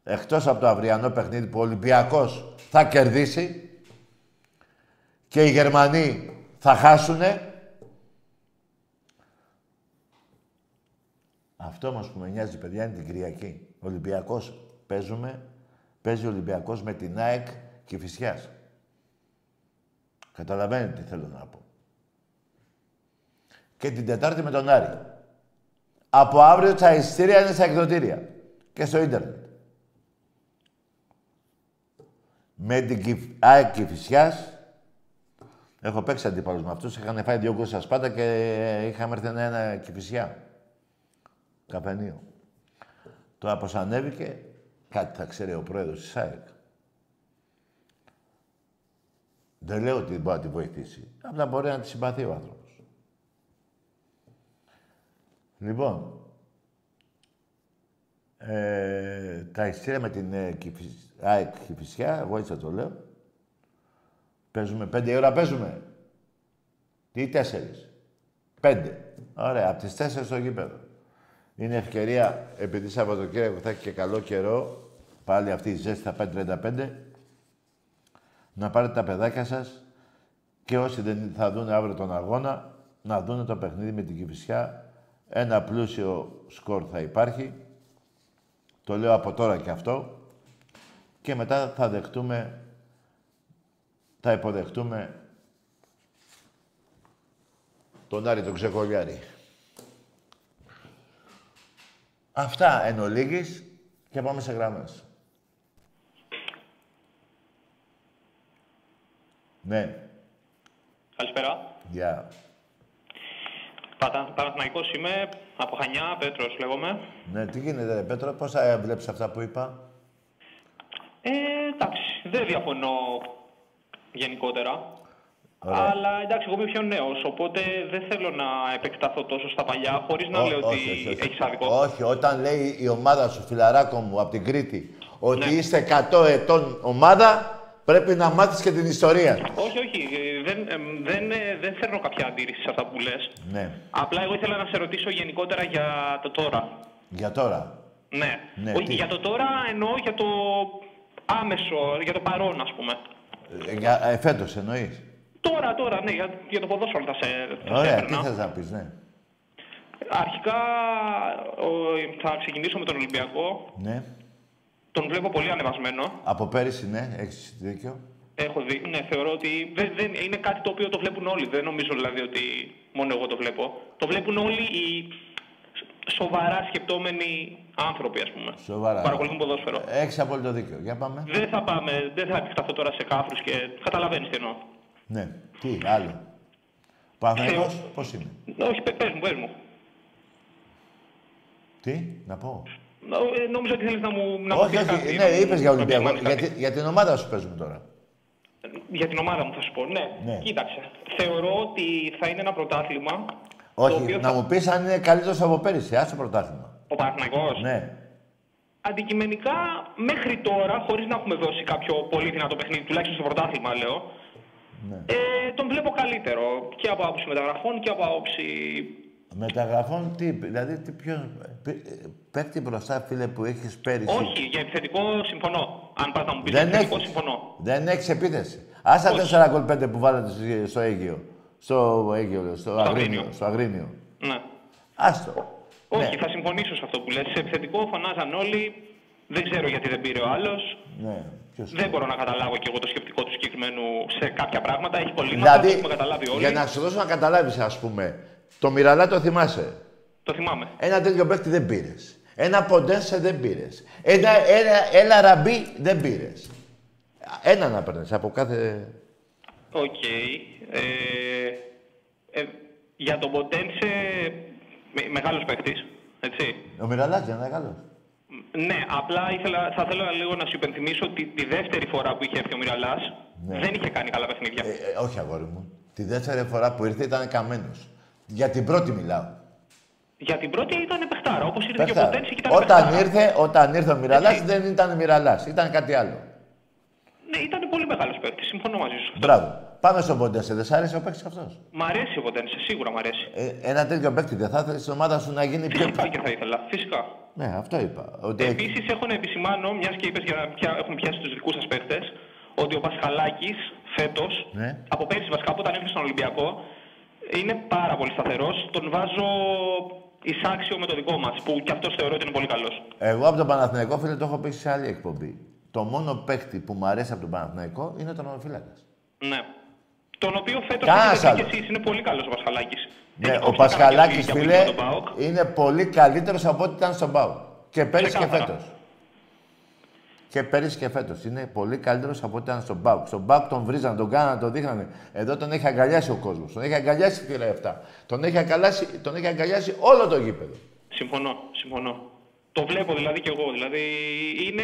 εκτός από το αυριανό παιχνίδι που ο Ολυμπιακός θα κερδίσει και οι Γερμανοί θα χάσουνε, Αυτό όμως που με νοιάζει, παιδιά, είναι την Κυριακή. Ο Ολυμπιακός παίζουμε, παίζει ο Ολυμπιακός με την ΑΕΚ και Φυσιάς. Καταλαβαίνετε τι θέλω να πω. Και την Τετάρτη με τον Άρη. Από αύριο τα ειστήρια είναι στα εκδοτήρια και στο ίντερνετ. Με την ΑΕΚ και Φυσιάς Έχω παίξει αντίπαλους με αυτούς. Είχαν φάει δύο γκολ σπάτα και είχαμε έρθει ένα κυφισιά. Καπενείο. Τώρα πως ανέβηκε, κάτι θα ξέρει ο πρόεδρος της ΑΕΚ. Δεν λέω ότι μπορεί να τη βοηθήσει. Απλά μπορεί να τη συμπαθεί ο άνθρωπος. Λοιπόν, ε, τα ειστήρια με την ε, ΑΕΚ Κηφισιά, εγώ έτσι θα το λέω. Παίζουμε πέντε ώρα, παίζουμε. Τι τέσσερις. Πέντε. Ωραία, από τις τέσσερις στο γήπεδο. Είναι ευκαιρία, επειδή Σαββατοκύριακο θα έχει και καλό καιρό, πάλι αυτή η ζέστη θα πάει 35, να πάρετε τα παιδάκια σας και όσοι δεν θα δουν αύριο τον αγώνα, να δουν το παιχνίδι με την Κηφισιά. Ένα πλούσιο σκορ θα υπάρχει. Το λέω από τώρα και αυτό. Και μετά θα δεχτούμε, θα υποδεχτούμε τον Άρη τον Ξεκολιάρη. Αυτά εν ολίγης και πάμε σε γραμμές. Ναι. Καλησπέρα. Γεια. Πατα... Παναθηναϊκός είμαι, από Χανιά, Πέτρος λέγομαι. Ναι, τι γίνεται ρε Πέτρο, πώς θα βλέπεις αυτά που είπα; Ε, εντάξει, δεν διαφωνώ γενικότερα. Ωραία. Αλλά εντάξει, εγώ είμαι πιο νέος, οπότε δεν θέλω να επεκταθώ τόσο στα παλιά, χωρίς να Ω- λέω ότι όχι, όχι, όχι. έχεις άδικο. Όχι, όταν λέει η ομάδα σου, φιλαράκο μου, από την Κρήτη, ότι Ναι. είστε 100 ετών ομάδα, πρέπει να μάθεις και την ιστορία. Όχι, όχι. ε, Δεν, ε, δεν, ε, δεν φέρνω κάποια αντίρρηση σε αυτά που λες. Ναι. Απλά εγώ ήθελα να σε ρωτήσω γενικότερα για το τώρα. Για τώρα. Ναι. Ναι, όχι, τι; για το τώρα εννοώ για το άμεσο, για το παρόν, ας πούμε. Ε, Για, ε, φέτος εννοείς; Τώρα, τώρα, ναι, για, για το ποδόσφαιρο θα σε, θα σε Ωραία, τι έπαιρνα. θες να πεις, ναι. Αρχικά ο- θα ξεκινήσω με τον Ολυμπιακό. Ναι. Τον βλέπω πολύ ανεβασμένο. Από πέρυσι, ναι, έχεις δίκιο. Έχω δει, ναι, θεωρώ ότι δεν, δεν, είναι κάτι το οποίο το βλέπουν όλοι. Δεν νομίζω δηλαδή ότι μόνο εγώ το βλέπω. Το βλέπουν όλοι οι σοβαρά σκεπτόμενοι άνθρωποι, ας πούμε. Σοβαρά. Που παρακολουθούν ποδόσφαιρο. Έχεις απόλυτο δίκιο. Για πάμε. Δεν θα πάμε, δεν θα επεκταθώ τώρα σε κάφρους και καταλαβαίνεις τι εννοώ. Ναι. Τι, άλλο. Παναθηναϊκός, πώς είναι; Όχι, πε- πες μου, πες μου. Τι, να πω. Νο- ε, Νόμιζα ότι θέλεις να μου, να μου όχι, πεις όχι, κάτι, ναι, να μου- είπες για να μου Ολυμπιακό. επισημάνεις Για, κάτι. τη- για την ομάδα σου παίζουμε τώρα. Για την ομάδα μου θα σου πω. Ναι. Ναι. Κοίταξε. Θεωρώ ότι θα είναι ένα πρωτάθλημα. το Όχι, οποίο να θα- μου πεις αν είναι καλύτερος από πέρυσι. Άσε πρωτάθλημα. Ο Παναθηναϊκός. Ναι. Αντικειμενικά, μέχρι τώρα, χωρίς να έχουμε δώσει κάποιο πολύ δυνατό παιχνίδι, τουλάχιστον στο πρωτάθλημα, λέω, Ναι. ε, τον βλέπω καλύτερο και από άποψη μεταγραφών και από άποψη. Μεταγραφών τι, δηλαδή τι ποιο. Παίκτη μπροστά, φίλε, που έχεις πέρυσι. Όχι, για επιθετικό συμφωνώ. Αν πας να μου πεις Δεν επιθετικό, έχεις. συμφωνώ. Δεν έχεις επίθεση. Άσα Όχι. 4 γκολ 5 που βάλατε στο- στο Αίγυο. Στο Αίγυο, λέω, στο, Αγρίνιο. Αγρίνιο. Στο Αγρίνιο. Ναι. Άστο. Όχι, Ναι. θα συμφωνήσω σε αυτό που λες. Σε επιθετικό φωνάζαν όλοι. Δεν ξέρω γιατί δεν πήρε ο άλλος. Ναι. Ποιος... Δεν μπορώ να καταλάβω και εγώ το σκεπτικό του συγκεκριμένου σε κάποια πράγματα. Έχει κολλήματα, το Δηλαδή, έχουμε καταλάβει όλοι. για να σου δώσω να καταλάβεις, ας πούμε, το Μιραλλά το θυμάσαι; Το θυμάμαι. Ένα τέτοιο παίκτη δεν πήρες. Ένα Ποντένσε δεν πήρες. Ένα, ένα, ένα ραμπί δεν πήρες. Ένα να παίρνεις από κάθε. Οκ. Ε, ε, για τον Ποντένσε, με, μεγάλος παίκτης, έτσι. Ο Μυραλάκη είναι καλό. Ναι, απλά ήθελα, θα ήθελα λίγο να σου υπενθυμίσω ότι τη δεύτερη φορά που είχε έρθει ο Μυραλάς Ναι. δεν είχε κάνει καλά παιχνίδια. Ε, ε, όχι, αγόρι μου. Τη δεύτερη φορά που ήρθε ήταν καμένος. Για την πρώτη μιλάω. Για την πρώτη ήταν παιχτάρα, όπως ήρθε και ο Παιχτάρα. Ποντένσε και ήταν Όταν παιχτάρα. ήρθε, όταν ήρθε ο Μυραλά Έτσι. δεν ήταν Μυραλά, ήταν κάτι άλλο. Ναι, ήταν πολύ μεγάλος παίκτης, συμφωνώ μαζί σου. Μπράβο. Πάμε στον Ποντένσε. Δεν σ' άρεσε ο παίκτης αυτός; Μ' αρέσει ο Ποντένσε, σίγουρα μ' αρέσει. Ε, ένα τέτοιο παίκτη δεν θα ήθελε στην ομάδα σου να γίνει πιο. Φυσικά και θα ήθελα, φυσικά. Ναι, αυτό είπα. Ότι... Επίσης, έχω να επισημάνω, μιας και είπες για να πια, έχουμε πιάσει τους δικούς σας παίχτε, ότι ο Πασχαλάκης φέτος, Ναι. από πέρυσι βασικά, από όταν ήρθε στον Ολυμπιακό, είναι πάρα πολύ σταθερός. Τον βάζω εισάξιο με το δικό μας, που κι αυτός θεωρώ ότι είναι πολύ καλός. Εγώ από τον Παναθηναϊκό, φίλε, το έχω πει σε άλλη εκπομπή. Το μόνο παίκτη που μου αρέσει από τον Παναθηναϊκό είναι ο τερματοφύλακα. Ναι. Τον οποίο φέτος Κανένας έχετε δει άλλος. κι εσείς είναι πολύ καλός ο Πασχαλάκης. Ναι, ο Πασχαλάκης, φίλε, είναι πολύ καλύτερος από ό,τι ήταν στον Πάο. Και πέρυσι και Ξεκάθαρα. φέτος. Και πέρυσι και φέτος. Είναι πολύ καλύτερος από ό,τι ήταν στον Πάο. Στον Πάο τον βρίζαν, τον κάναν, τον δείχνανε. Εδώ τον έχει αγκαλιάσει ο κόσμος. Τον έχει αγκαλιάσει φίλε αυτά. Τον έχει αγκαλιάσει, τον έχει αγκαλιάσει όλο το γήπεδο. Συμφωνώ, συμφωνώ. Το βλέπω δηλαδή κι εγώ. Δηλαδή είναι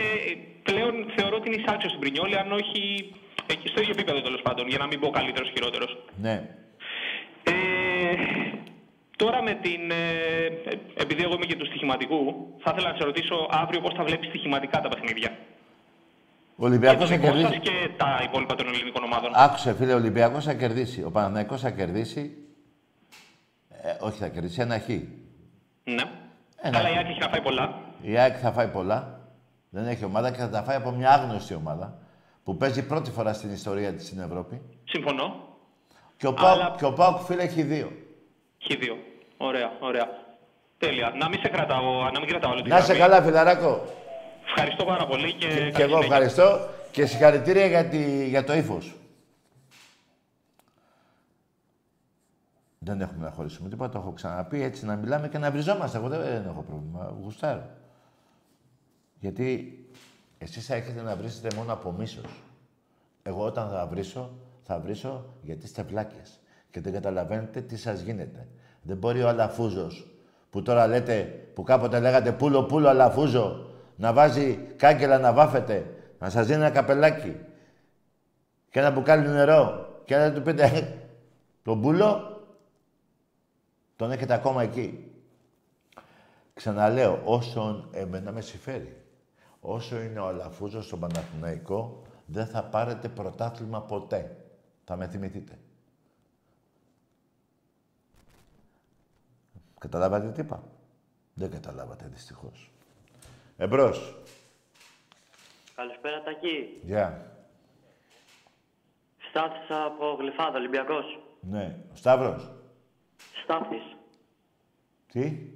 πλέον θεωρώ ότι είναι εισάξιο στην Πρινιόλη, αν όχι εκεί στο ίδιο επίπεδο τέλος πάντων, για να μην πω καλύτερος χειρότερος. Ναι. Ε, τώρα με την. Ε, ε, επειδή εγώ είμαι και του στοιχηματικού, θα ήθελα να σε ρωτήσω αύριο πώς θα βλέπεις στοιχηματικά τα παιχνίδια. Ο Και Ολυμπιακός το θα δικό σα κερδίσει. και τα υπόλοιπα των ελληνικών ομάδων. Άκουσε, φίλε, ο Ολυμπιακός θα κερδίσει. Ο Παναναϊκός θα κερδίσει. Ε, όχι, θα κερδίσει ένα χ. Ναι. Ένα. Αλλά η Άκη έχει να φάει πολλά. Η ΑΕΚ θα φάει πολλά. Δεν έχει ομάδα και θα τα φάει από μια άγνωστη ομάδα που παίζει πρώτη φορά στην ιστορία της στην Ευρώπη. Συμφωνώ. Και ο Πάοκ, Αλλά- και ο Πάοκ φίλε έχει δύο. Χ2. Ωραία, ωραία. Τέλεια. Να μην σε κρατάω, να μην κρατάω όλη τη Να είσαι γραμμή. καλά, φιλαράκο. Ευχαριστώ πάρα πολύ και, Και, καλή και εγώ συνέχεια. ευχαριστώ και συγχαρητήρια για, τη, για το ύφος. Δεν έχουμε να χωρίσουμε τίποτα, το έχω ξαναπεί. Έτσι να μιλάμε και να βριζόμαστε. Εγώ δεν έχω πρόβλημα. Γουστάρω. Γιατί εσείς θα έχετε να βρίσετε μόνο από μίσος. Εγώ όταν θα βρίσω, θα βρίσω γιατί είστε βλάκες. Και δεν καταλαβαίνετε τι σας γίνεται. Δεν μπορεί ο Αλαφούζος που τώρα λέτε, που κάποτε λέγατε πούλο πούλο Αλαφούζο, να βάζει κάγκελα να βάφετε, να σας δίνει ένα καπελάκι και ένα μπουκάλι νερό και να του πείτε «Ε, τον πούλο τον έχετε ακόμα εκεί. Ξαναλέω, όσο εμένα με συμφέρει, όσο είναι ο Αλαφούζος στον Παναθηναϊκό, δεν θα πάρετε πρωτάθλημα ποτέ. Θα με θυμηθείτε. Καταλάβατε τι είπα; Δεν καταλάβατε δυστυχώς. Εμπρός. Καλησπέρα Τάκη. Γεια. Στάθης από Γλυφάδα, Ολυμπιακός. Ναι. Ο Σταύρος. Στάθης. Τι;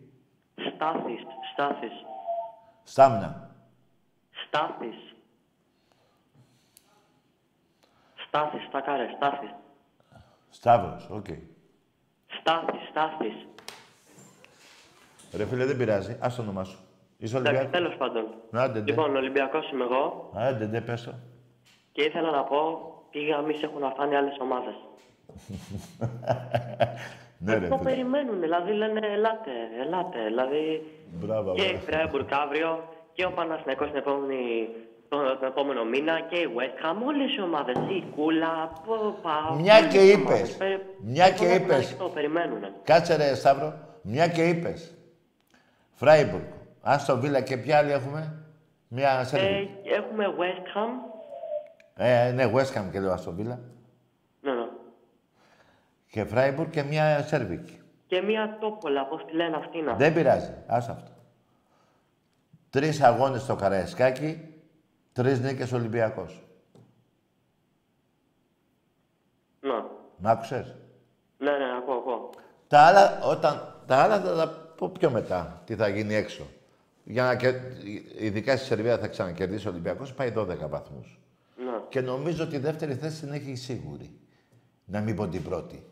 Στάθης. Στάθης. Στάμνα. Στάθης. Στάθης, στα καρέ, Στάθης. Σταύρος. Οκ. Στάθης, Στάθης. Ρε φίλε, δεν πειράζει. Ας το όνομά σου. Είσαι Εντάξει, Ολυμπιακός; τέλος πάντων. Άντε, ντε. Λοιπόν, Ολυμπιακός είμαι εγώ Άντε, ντε, πες το. και ήθελα να πω τι γαμίς έχουν να φάνε άλλες ομάδες. Ναι, ρε Το φίλε. περιμένουν, δηλαδή λένε ελάτε, ελάτε. Δηλαδή Μπράβο, και η μπράβο. Φρέμπουργκ αύριο και ο Παναθηναϊκός την επόμενη, τον, τον επόμενο μήνα και η West Ham, όλες οι ομάδες, η Κούλα, πο- πα, Μια όλες και οι είπες, ομάδες. Πε- μια και έχουν είπες. ανοιχτό, περιμένουνε. Κάτσε ρε Σταύρο, μια και είπες. Φράιμπουργκ. Άστο Βίλα και ποια άλλη έχουμε; Μια Ε, σερβι. έχουμε West Ham, Ε, ναι, West Ham και λέω Άστο Βίλα. ναι, ναι. Και Φράιμπουργκ και μια Σέρβικη. και μια τόπολα, πώς τη λένε αυτή να. Δεν πειράζει. Άσο αυτό. Τρεις αγώνες στο Καραϊσκάκι, τρεις νίκες Ολυμπιακός. Ναι, Μ' άκουσες; ναι, ναι, ακούω, ακούω. Τα άλλα, όταν, τα άλλα θα τα πω πιο μετά, τι θα γίνει έξω. Για να, και, ειδικά στη Σερβία θα ξανακερδίσει ο Ολυμπιακός, πάει 12 βαθμούς. Ναι. Και νομίζω ότι η δεύτερη θέση την έχει σίγουρη. Να μην πω την πρώτη.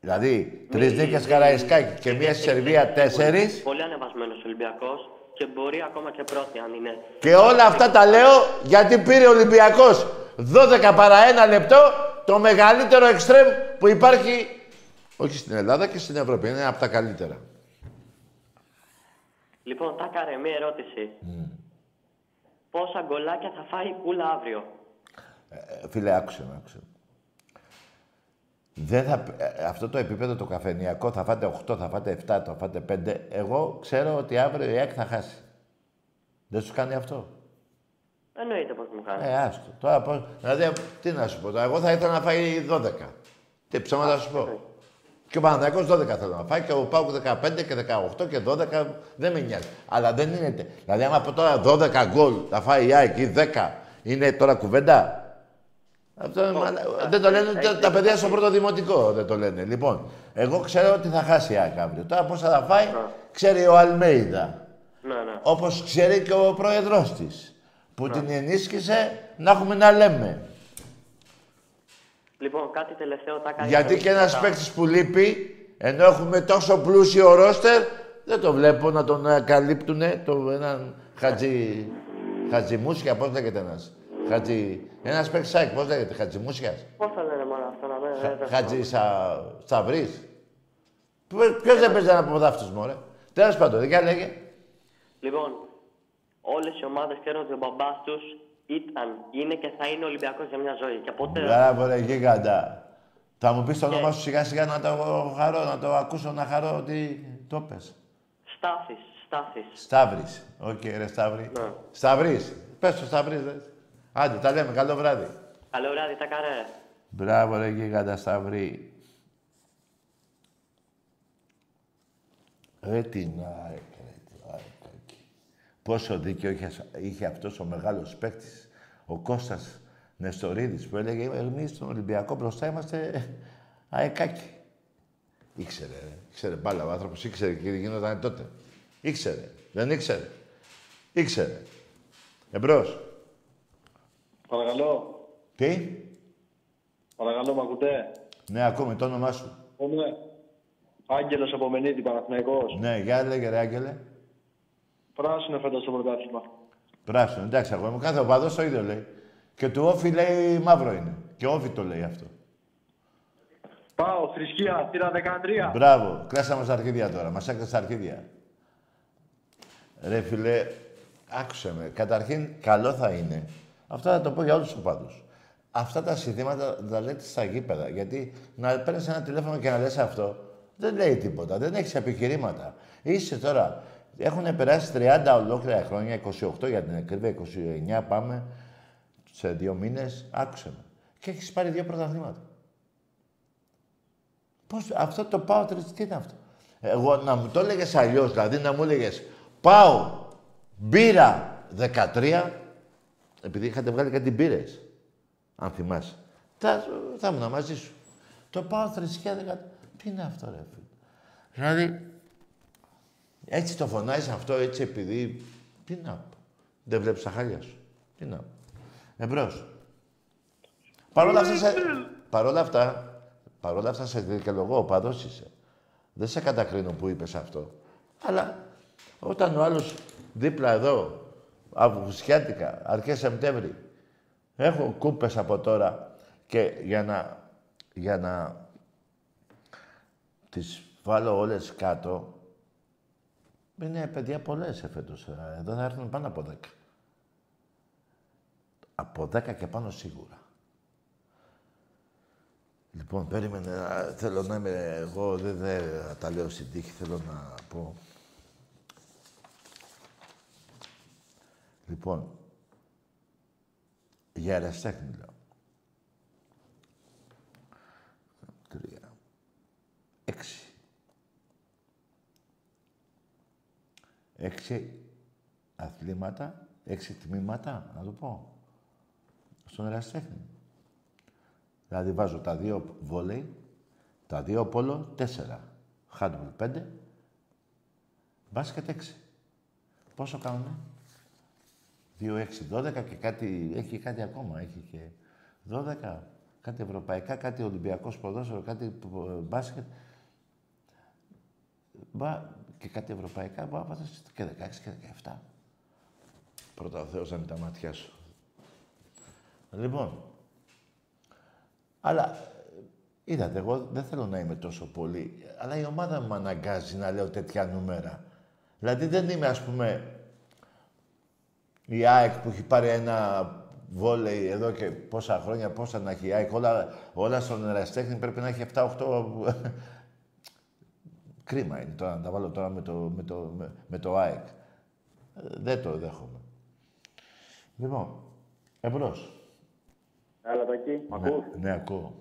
Δηλαδή, τρεις Μη- νίκες μη- Καραϊσκάκη και η μία στη δεύτερη Σερβία θέση τέσσερις. Πολύ, πολύ ανεβασμένος Ολυμπιακός και μπορεί ακόμα και πρώτη αν είναι. Και όλα αυτά τα λέω γιατί πήρε ο Ολυμπιακός 12 παρά ένα λεπτό το μεγαλύτερο εξτρέμ που υπάρχει όχι στην Ελλάδα και στην Ευρώπη. Είναι από τα καλύτερα. Λοιπόν, τα κάρε, μία ερώτηση. Πόσα γκολάκια θα φάει η Κούλα αύριο; Ε, φίλε, άκουσε με, άκουσε. με. Δεν θα, ε, αυτό το επίπεδο το καφενειακό θα φάτε 8, θα φάτε 7, θα φάτε 5. Εγώ ξέρω ότι αύριο η ΑΕΚ θα χάσει. Δεν σου κάνει αυτό; Εννοείται πώς μου κάνει. Ε, άστο. Τώρα πώς... Δηλαδή, τι να σου πω τώρα. Εγώ θα ήθελα να φάει 12. Τι ψέματα να σου πω. Και ο Παναθηναϊκός 12 θέλω να φάει και ο Πάουκ 15 και 18 και 12 δεν με νοιάζει. Αλλά δεν είναι. τε- Δηλαδή, άμα από τώρα 12 γκολ θα φάει η ΑΕΚ ή 10, είναι τώρα κουβέντα; Αυτό είναι μαλα- δεν το λένε ούτε τα παιδιά στο πρώτο δημοτικό. Δεν το λένε. Λοιπόν, εγώ ξέρω ότι θα χάσει η ΑΕΚ αύριο. Τώρα πόσα θα φάει, ξέρει ο Αλμέιδα. Ναι, ναι. Όπως ξέρει και ο πρόεδρος της. Που την ενίσχυσε να έχουμε να λέμε. Λοιπόν, κάτι τελευταίο τα κάνει. Γιατί και ένας παίκτης που λείπει, ενώ έχουμε τόσο πλούσιο ρόστερ, δεν το βλέπω να τον ε, καλύπτουνε, το, έναν χατζι... Χατζημούσια, πώς λέγεται ένας. Χατζι... Ένας παίκτης σάκ, πώς λέγεται, Χατζημούσιας. Πώς θα λένε μόνο αυτό να μην. δεν- δεν Χατζη σα... Σταυρής. Ποιος δεν παίζει ένα ποδάφτης, μωρέ; Τέλος πάντων, για λέγε. Λοιπόν, όλες οι ομάδες ξέρουν ότι ο μπαμπάς τους ήταν, είναι και θα είναι Ολυμπιακός για μια ζωή. Και ποτέ. Μπράβο ρε γίγαντα. Θα μου πεις το όνομα σου σιγά σιγά να το χαρώ, να το ακούσω, να χαρώ ότι το πες. Στάθης, Στάθης. Σταύρης. Οκ, ρε Σταύρη. Ναι. Σταυρής. Πες το Σταυρής, ρε. Άντε, τα λέμε. Καλό βράδυ. Καλό βράδυ, τα καρέ. Μπράβο, ρε γίγαντα Σταυρή. Ρε την ΑΕΚ, ρε την ΑΕΚ. εκεί. Πόσο δίκιο είχε, είχε αυτός ο μεγάλος παίκτης, ο Κώστας, Νεστορίδης που έλεγε εμείς στον Ολυμπιακό μπροστά είμαστε αεκάκι. Ήξερε, ρε. Ήξερε μπάλα ο άνθρωπος, ήξερε και τι γινόταν τότε. Ήξερε. Δεν ήξερε. Ήξερε. Εμπρός. Παρακαλώ. Τι; Παρακαλώ, μ' ακούτε; Ναι, ακούμε το όνομά σου. Είμαι Άγγελος από Μενίδη, Παναθηναϊκός. Ναι, για λέγε ρε Άγγελε. Πράσινο φέτος το πρωτάθλημα. Πράσινο, εντάξει, εγώ είμαι κάθε οπαδός το ίδιο λέει. Και του όφι λέει μαύρο είναι. Και όφι το λέει αυτό. Πάω, θρησκεία, θύρα 13. Μπράβο, κλάσαμε στα αρχίδια τώρα. Μας έκρασε στα αρχίδια. Ρε φίλε, άκουσε με. Καταρχήν, καλό θα είναι. Αυτό θα το πω για όλους τους οπαδούς. Αυτά τα συνθήματα τα λέτε στα γήπεδα. Γιατί να παίρνεις ένα τηλέφωνο και να λες αυτό, δεν λέει τίποτα. Δεν έχεις επιχειρήματα. Είσαι τώρα. Έχουν περάσει 30 ολόκληρα χρόνια, 28 για την ακρίβεια, 29 πάμε σε δύο μήνες. Άκουσε με. Και έχεις πάρει δύο πρωταθλήματα. Πώς, αυτό το πάω τρεις, τι είναι αυτό; Εγώ να μου το έλεγες αλλιώς, δηλαδή να μου έλεγες πάω μπύρα 13, επειδή είχατε βγάλει κάτι μπύρες, αν θυμάσαι. Θα, θα ήμουν μαζί σου. Το πάω θρησκεία 13. Τι είναι αυτό, ρε φίλε. Δηλαδή, έτσι το φωνάζεις αυτό, έτσι επειδή. Τι να πω. Δεν βλέπεις τα χάλια σου. Τι να πω. Εμπρός. Παρ' όλα αυτά, σε... παρόλα αυτά, παρόλα αυτά σε δικαιολογώ, ο παδός είσαι. Δεν σε κατακρίνω που είπες αυτό. Αλλά όταν ο άλλος δίπλα εδώ, Αυγουστιάτικα, αρχές Σεπτέμβρη, έχω κούπες από τώρα και για να, για να τις βάλω όλες κάτω, είναι παιδιά πολλές εφέτος. Εδώ θα έρθουν πάνω από 10. Από 10 και πάνω σίγουρα. Λοιπόν, περίμενε. α, Θέλω να είμαι εγώ, δεν, δεν τα λέω στην τύχη, θέλω να πω. Λοιπόν, για αεραστέχνη λέω. Τρία. Έξι. Έξι αθλήματα, έξι τμήματα, να το πω. Στον αεραστέχνη. Δηλαδή βάζω τα δύο βόλεϊ, τα δύο πόλο, τέσσερα. Χάντμπολ πέντε, μπάσκετ έξι. Πόσο κάνουνε; Δύο, έξι, δώδεκα και κάτι, έχει κάτι ακόμα, έχει και δώδεκα. Κάτι ευρωπαϊκά, κάτι ολυμπιακός ποδόσφαιρο, κάτι π- μπάσκετ. Μπα, και κάτι ευρωπαϊκά, μπορεί να βάζεις και 16 και 17. Πρώτα ο Θεός να μην τα μάτια σου. Λοιπόν, αλλά ε, είδατε, εγώ δεν θέλω να είμαι τόσο πολύ, αλλά η ομάδα μου με αναγκάζει να λέω τέτοια νούμερα. Δηλαδή δεν είμαι, ας πούμε, η ΑΕΚ που έχει πάρει ένα βόλεϊ εδώ και πόσα χρόνια, πόσα να έχει η ΑΕΚ, όλα, όλα στον εραστέχνη πρέπει να έχει 7-8... Κρίμα είναι τώρα να τα βάλω τώρα με το, με το, με, με το ΑΕΚ. Ε, Δεν το δέχομαι. Λοιπόν, εμπρός. Έλα, Τακί, μ' ακούς; Ναι, ναι, ακούω.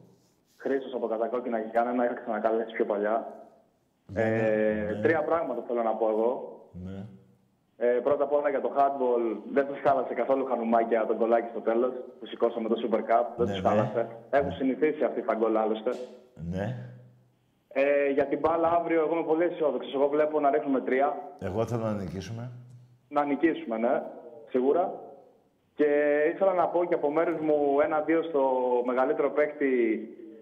Χρήστος από Κατακόκκινα και κανένα, είχα ξανακαλέσει πιο παλιά. Ε, Τρία πράγματα θέλω να πω εγώ. Ναι. Ε, πρώτα απ' όλα για το handball δεν τους χάλασε καθόλου χανουμάκια τον κολλάκι στο τέλος που σηκώσαμε το Super Cup. Δεν Ναι, τους ναι. χάλασε. Έχουν συνηθίσει αυτοί τα γκολ άλλωστε. Ναι. Ε, για την μπάλα αύριο, εγώ είμαι πολύ αισιόδοξος. Εγώ βλέπω να ρίχνουμε τρία. Εγώ θέλω να νικήσουμε. Να νικήσουμε, ναι, σίγουρα. Και ήθελα να πω και από μέρους μου ένα-δύο στο μεγαλύτερο παίκτη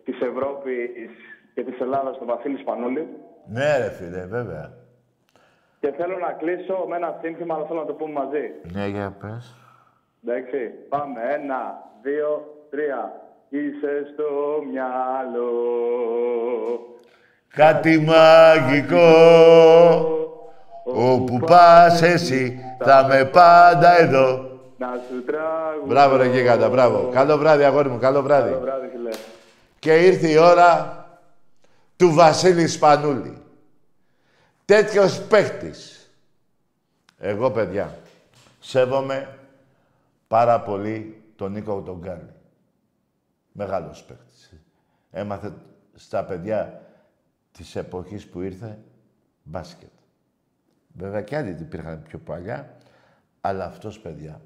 της Ευρώπης και της Ελλάδας, τον Βασίλη Σπανούλη. Ναι, ρε φίλε, βέβαια. Και θέλω να κλείσω με ένα σύνθημα, αλλά θέλω να το πούμε μαζί. Ναι, για πες. Εντάξει, πάμε. Ένα, δύο, τρία. Είσαι στο μυαλό. Κάτι μαγικό. Όπου πας εσύ, θα με πάντα εδώ. Να σου τραγουδώ. Μπράβο ρε γίγαντα, μπράβο. Καλό βράδυ, αγόρι μου, καλό βράδυ. Καλό βράδυ, φίλε. Και ήρθε η ώρα του Βασίλη Σπανούλη. Τέτοιος παίχτης. Εγώ, παιδιά, σέβομαι πάρα πολύ τον Νίκο τον Γκάλη. Μεγάλος παίχτης. Έμαθε στα παιδιά της εποχής που ήρθε μπάσκετ. Βέβαια και άλλοι υπήρχαν πιο παλιά, αλλά αυτός, παιδιά,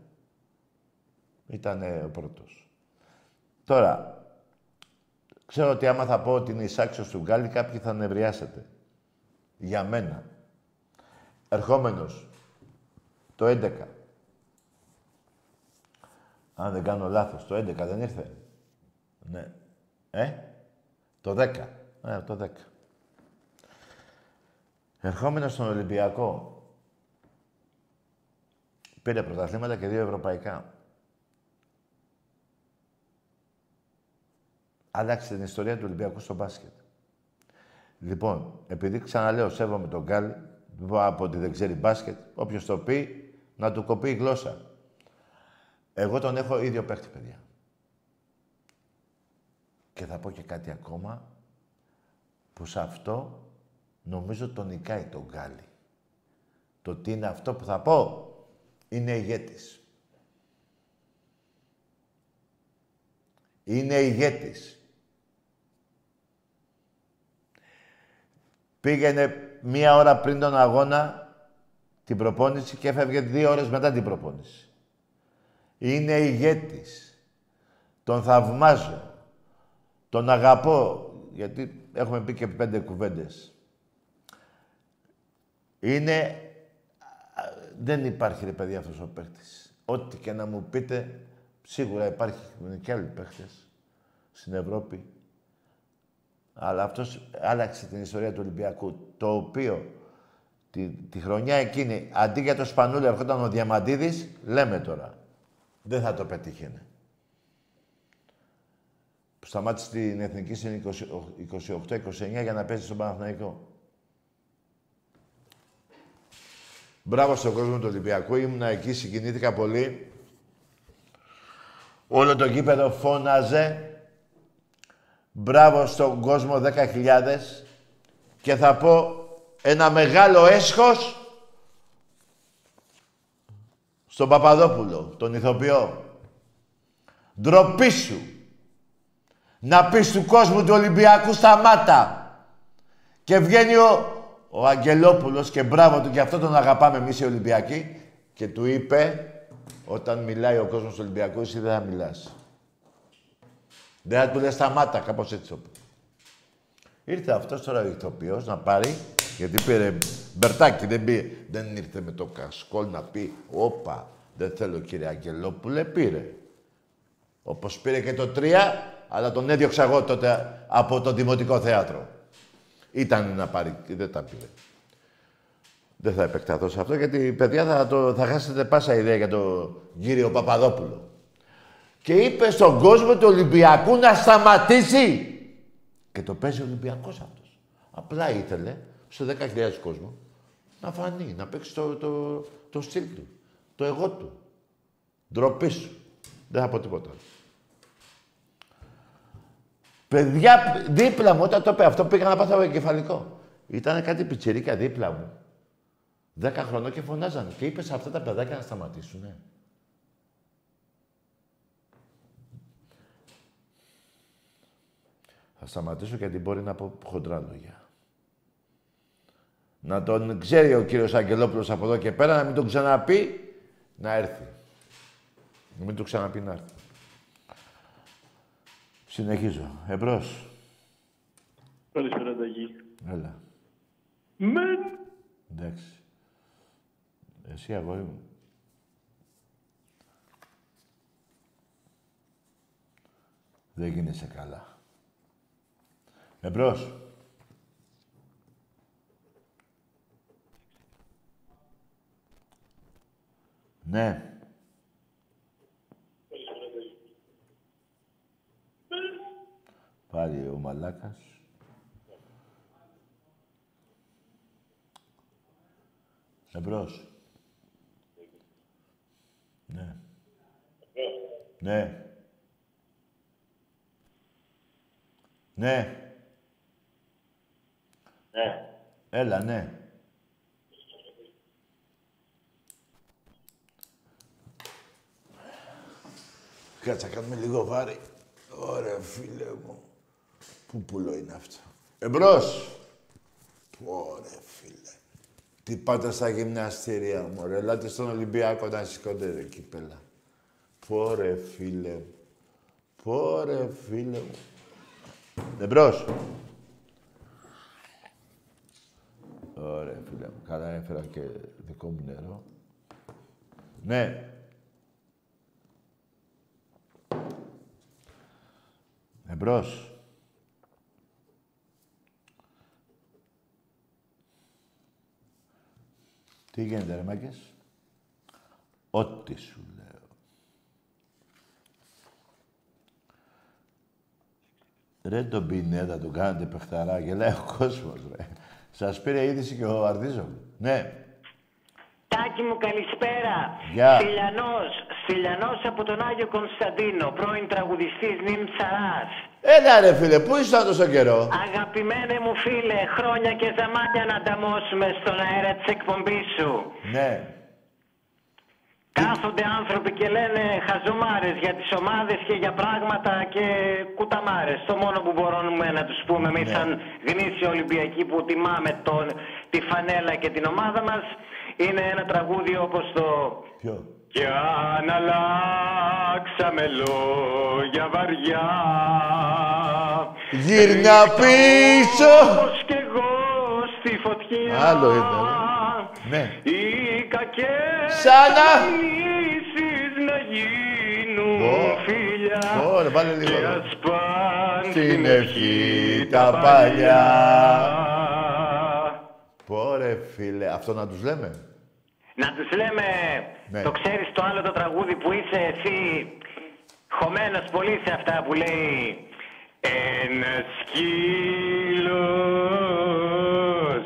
ήταν ο πρώτος. Τώρα, ξέρω ότι άμα θα πω ότι είναι η Σάξος του Γκάλι, κάποιοι θα νευριάσετε. Για μένα. Ερχόμενος. Το 11. Αν δεν κάνω λάθος, το 11 δεν ήρθε. Ναι. Ε, το 10. Ε, το 10. Ερχόμενος στον Ολυμπιακό, πήρε πρωταθλήματα και δύο ευρωπαϊκά. Άλλαξε την ιστορία του Ολυμπιακού στο μπάσκετ. Λοιπόν, επειδή ξαναλέω, σέβομαι τον Γκάλι, από ότι δεν ξέρει μπάσκετ, όποιος το πει, να του κοπεί η γλώσσα. Εγώ τον έχω ίδιο παίχτη, παιδιά. Και θα πω και κάτι ακόμα, που σε αυτό νομίζω τον νικάει τον Γκάλι. Το τι είναι αυτό που θα πω, είναι ηγέτης. Είναι ηγέτης. Πήγαινε μία ώρα πριν τον αγώνα την προπόνηση και έφευγε δύο ώρες μετά την προπόνηση. Είναι ηγέτης. Τον θαυμάζω. Τον αγαπώ. Γιατί έχουμε πει και πέντε κουβέντες. Είναι... Δεν υπάρχει, ρε παιδί, αυτός ο παίχτης. Ό,τι και να μου πείτε, σίγουρα υπάρχει και άλλοι παίχτες στην Ευρώπη αλλά αυτός άλλαξε την ιστορία του Ολυμπιακού, το οποίο τη, τη χρονιά εκείνη, αντί για το Σπανούλη ερχόταν ο Διαμαντίδης, λέμε τώρα, δεν θα το πετύχαινε. Που σταμάτησε την Εθνική στην 28-29 για να πέσει στον Παναθηναϊκό. Μπράβο στον κόσμο του Ολυμπιακού. Ήμουνα εκεί, συγκινήθηκα πολύ. Όλο το γήπεδο φώναζε Μπράβο στον κόσμο 10.000 και θα πω ένα μεγάλο έσχος στον Παπαδόπουλο, τον ηθοποιό. Ντροπή σου. Να πεις του κόσμου του Ολυμπιακού σταμάτα. Και βγαίνει ο, ο Αγγελόπουλος και μπράβο του, και αυτό τον αγαπάμε εμείς οι Ολυμπιακοί. Και του είπε, όταν μιλάει ο κόσμος του Ολυμπιακού, εσύ δεν θα μιλάς. Δεν θα του λέει σταμάτα, κάπως έτσι το Ήρθε αυτός τώρα ο ηθοποιός να πάρει, γιατί πήρε μπερτάκι, δεν, πήρε, δεν ήρθε με το κασκόλ να πει «Όπα, δεν θέλω κύριε Αγγελόπουλε», πήρε. Όπως πήρε και το τρία, αλλά τον έδιωξα εγώ τότε από το Δημοτικό Θέατρο. Ήταν να πάρει και δεν τα πήρε. Δεν θα επεκταθώ σε αυτό, γιατί παιδιά θα, το, θα χάσετε πάσα ιδέα για τον κύριο Παπαδόπουλο και είπε στον κόσμο του Ολυμπιακού να σταματήσει. Και το παίζει ο Ολυμπιακός αυτός. Απλά ήθελε στο 10.000 κόσμο να φανεί, να παίξει το, το, το στυλ του, το εγώ του. Ντροπή σου. Δεν θα πω τίποτα Παιδιά, δίπλα μου, όταν το είπε αυτό, πήγα να πάθω εγκεφαλικό. Ήταν κάτι πιτσιρίκα δίπλα μου. Δέκα χρονών και φωνάζανε. Και είπες σε αυτά τα παιδάκια να σταματήσουνε. Θα σταματήσω γιατί μπορεί να πω χοντρά λόγια. Να τον ξέρει ο κύριος Αγγελόπουλος από εδώ και πέρα, να μην τον ξαναπεί, να έρθει. Να μην τον ξαναπεί να έρθει. Συνεχίζω. Εμπρός. Καλησπέρα, Ταγί. Έλα. Μεν. Εντάξει. Εσύ, αγόρι μου. Δεν γίνεσαι καλά. Εμπρός. Ναι. Πάλι ο μαλάκας. Εμπρός. Ναι. Ναι. Ναι. Ναι. Έλα, ναι. Κάτσα, κάνουμε λίγο βάρη. Ωραία, φίλε μου. Πού πουλό είναι αυτό; Εμπρός. Ωραία, φίλε. Τι πάτε στα γυμναστήρια μου, ρε. Ελάτε στον Ολυμπιακό να σηκώνετε, ρε, κύπελα. Πόρε, φίλε. Πόρε, φίλε μου. Εμπρός. Ωραία, φίλε μου. Καλά έφερα και δικό μου νερό. Ναι. Εμπρός. Τι γίνεται, ρε μάγκες. Ό,τι σου λέω. Ρε τον Πινέτα, τον κάνετε παιχταρά, γελάει ο κόσμος, ρε. Σας πήρε είδηση και ο Αρδίζο. Ναι. Τάκη μου, καλησπέρα. Γεια. Στυλιανός, Στυλιανός από τον Άγιο Κωνσταντίνο, πρώην τραγουδιστής Νιμ Τσαράς. Έλα ρε φίλε, πού ήσουν τόσο καιρό; Αγαπημένε μου φίλε, χρόνια και ζαμάνια να ανταμώσουμε στον αέρα της εκπομπής σου. Ναι. Κάθονται άνθρωποι και λένε χαζομάρες για τις ομάδες και για πράγματα και κουταμάρες. Το μόνο που μπορούμε να τους πούμε εμείς Ναι. σαν γνήσιοι Ολυμπιακοί που τιμάμε τον, τη φανέλα και την ομάδα μας είναι ένα τραγούδι όπως το Ποιο; Κι αν αλλάξαμε λόγια βαριά Γύρνα πίσω. Όπως κι εγώ στη φωτιά Άλλο είναι, Ναι. Οι κακές Σάνα. λύσεις να γίνουν Ω. φίλια Ωραία, βάλε λίγο. Και εδώ. ας πάνε Στην ευχή τα παλιά. Πόρε φίλε, αυτό να τους λέμε; Να τους λέμε, Ναι. το ξέρεις το άλλο το τραγούδι που είσαι εσύ χωμένος πολύ σε αυτά που λέει Ένα σκύλος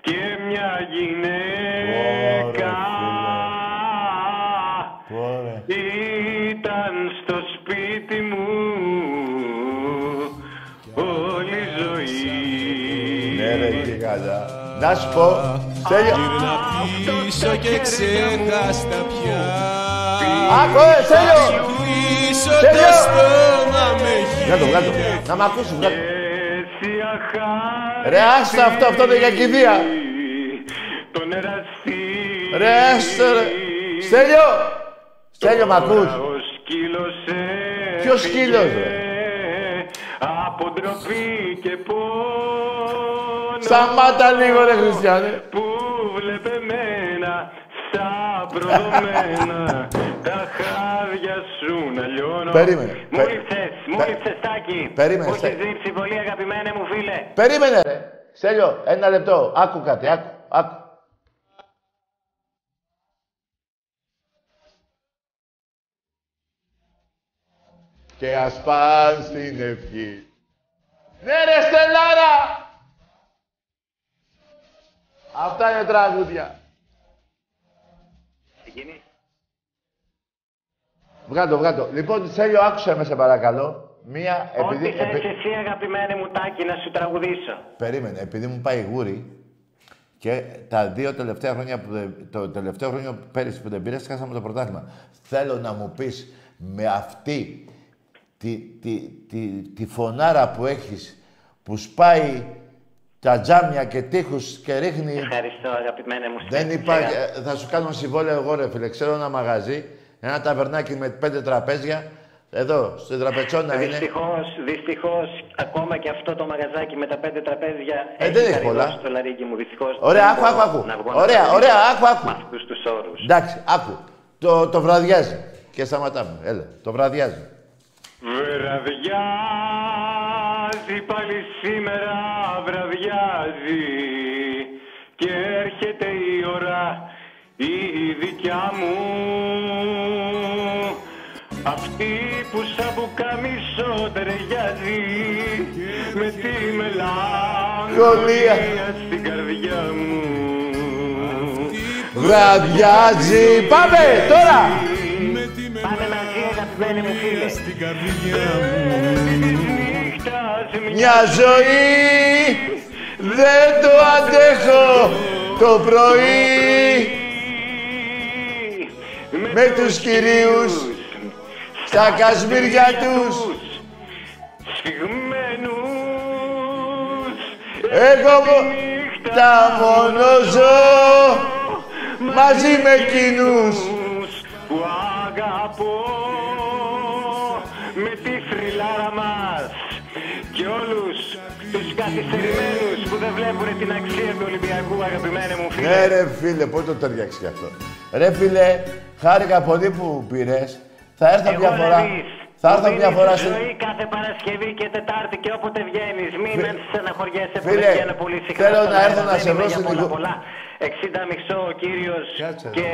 και μια γυναίκα Πόρε. ήταν στο σπίτι μου όλη η ζωή. Ναι ρε γίγαντα. Να σου πω, Στέλιο. Γύρνα πίσω και ξέχαστα πια Άκου, ε, Στέλιο. Πίσω Τέλειο. το στόμα με Βγάλ' το, βγάλ' το. Να μ' ακούσεις, βγάλ' το. Εσύ αχάρη Ρε, άστα αυτό, αυτό είναι για κηδεία. τον εραστή Ρε, άστα ρε. Στέλιο. Στέλιο, μ' ακούς. Ο σκύλος Ποιος σκύλος, ρε; Από ντροπή και πόνο Σταμάτα λίγο ρε Χριστιανέ. Που βλέπε μένα σαν προδομένα Τα χάδια σου να λιώνω Περίμενε. Μου Πε- ήρθες, μου πε- ήρθες Τάκη Περίμενε, Μου Στε- έχεις δείξει πολύ αγαπημένε μου φίλε Περίμενε ρε. Στέλιο, ένα λεπτό. Άκου κάτι, άκου, άκου. Και ας πάνε στην ευχή. Ναι ρε Στελάρα! Αυτά είναι τραγούδια. Εκείνη. Βγάτο, βγάτο. Λοιπόν, Στέλιο, άκουσε με σε παρακαλώ. Μία, Ό,τι επειδή... θες επει- εσύ αγαπημένε μου Τάκη να σου τραγουδήσω Περίμενε, επειδή μου πάει γούρι και τα δύο τελευταία χρόνια, που δεν- το τελευταίο χρόνο πέρυσι που δεν πήρες, χάσαμε το πρωτάθλημα. Θέλω να μου πεις με αυτή τη, τη, τη, τη φωνάρα που έχεις, που σπάει τα τζάμια και τείχους και ρίχνει... Ευχαριστώ αγαπημένε μου Δεν Στέλιο. υπάρχει... ε, Θα σου κάνω συμβόλαιο εγώ, ρε φίλε. Ξέρω ένα μαγαζί, ένα ταβερνάκι με πέντε τραπέζια. Εδώ, στην τραπετσόνα είναι. Δυστυχώς, δυστυχώς, ακόμα και αυτό το μαγαζάκι με τα πέντε τραπέζια Ε, δεν έχει χαριδώσει πολλά. το λαρίκι μου, δυστυχώς. Ωραία, δεν άκου, μπορώ άκου, άκου. να βγω να Ωραία, τραγουδήσω ωραία, άκου, άκου. Με αυτούς τους όρους. Εντάξει, άκου. Το, το βραδιάζει. Και σταματάμε. Έλα, το βραδιάζει. Βραδιάζει πάλι σήμερα, βραδιάζει και έρχεται η ώρα η δικιά μου αυτή που σαν πουκαμισό ταιριάζει με τη μελαγχολία στην καρδιά μου Βραδιάζει. Πάμε, τώρα. Μια ζωή. Δεν το αντέχω το πρωί. Με τους κυρίους στα κασμίρια τους. Σφιγμένους εγώ μο- τα μόνο ζω μαζί με εκείνους που αγαπώ καθυστερημένους που δεν βλέπουν την αξία του Ολυμπιακού, αγαπημένε μου φίλε. Ναι ρε φίλε, πώς το ταιριάξει κι αυτό. Ρε φίλε, χάρηκα πολύ που πήρες. Θα έρθω Εγώ μια να φορά. δεις, Θα μου έρθω μια δίνεις φορά στην... ζωή κάθε Παρασκευή και Τετάρτη και όποτε βγαίνεις. Μην Φι- στεναχωριέσαι που Φίλε, δεν βγαίνω πολύ συχνά. θέλω στον να αέρα. έρθω να Δεν σε είμαι βρω για στην πολλά, Ιγω- πολλά. 60 μισό ο κύριος Κάτσε, ρε. και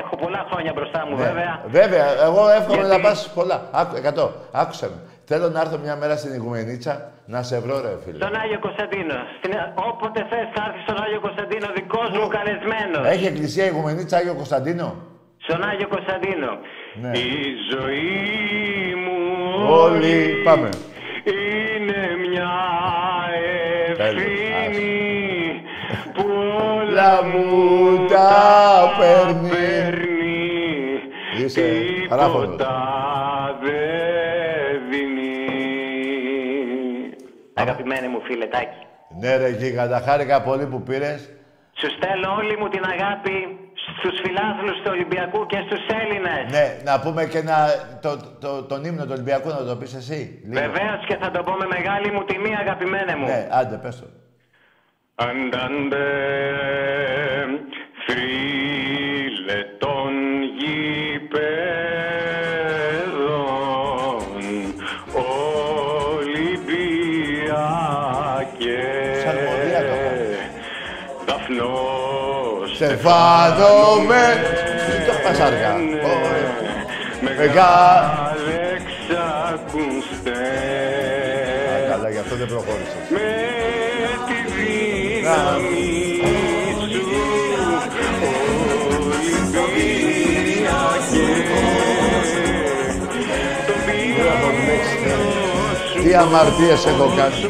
έχω πολλά χρόνια μπροστά μου Ναι. βέβαια. Βέβαια, εγώ εύχομαι Γιατί- να πας πολλά. Άκου, 100. Άκουσα με. Θέλω να έρθω μια μέρα στην Ιγουμενίτσα να σε βρω, ρε φίλε. Στον Άγιο Κωνσταντίνο. Στην- Όποτε θες θα έρθεις στον Άγιο Κωνσταντίνο, δικός μου καλεσμένος. Έχει εκκλησία Ιγουμενίτσα Άγιο Κωνσταντίνο; Στον Άγιο Κωνσταντίνο. Ναι. Η ζωή μου Όλοι πάμε. είναι μια ευθύνη που Όλα μου τα παίρνει. Είσαι αράφωνος. Αγαπημένε μου φίλε Τάκη, Ναι ρε γίγαντα, χάρηκα πολύ που πήρες. σου στέλνω όλη μου την αγάπη στους φιλάθλους του Ολυμπιακού και στους Έλληνες. Ναι, να πούμε και ένα, το, το, τον ύμνο του Ολυμπιακού να το πεις εσύ. λίγο. Βεβαίως και θα το πω με μεγάλη μου τιμή αγαπημένε μου. Ναι, άντε πες το. Αντάντε Δαφνός Στεφάνο με... Μην το πας αργά. Ωραία. Μεγάλα. Αλεξακούστε Α, Καλά, γι' αυτό δεν προχώρησες. με τη δύναμη σου Δεν έχω μπλέξει. Τι αμαρτίες έχω κάνει.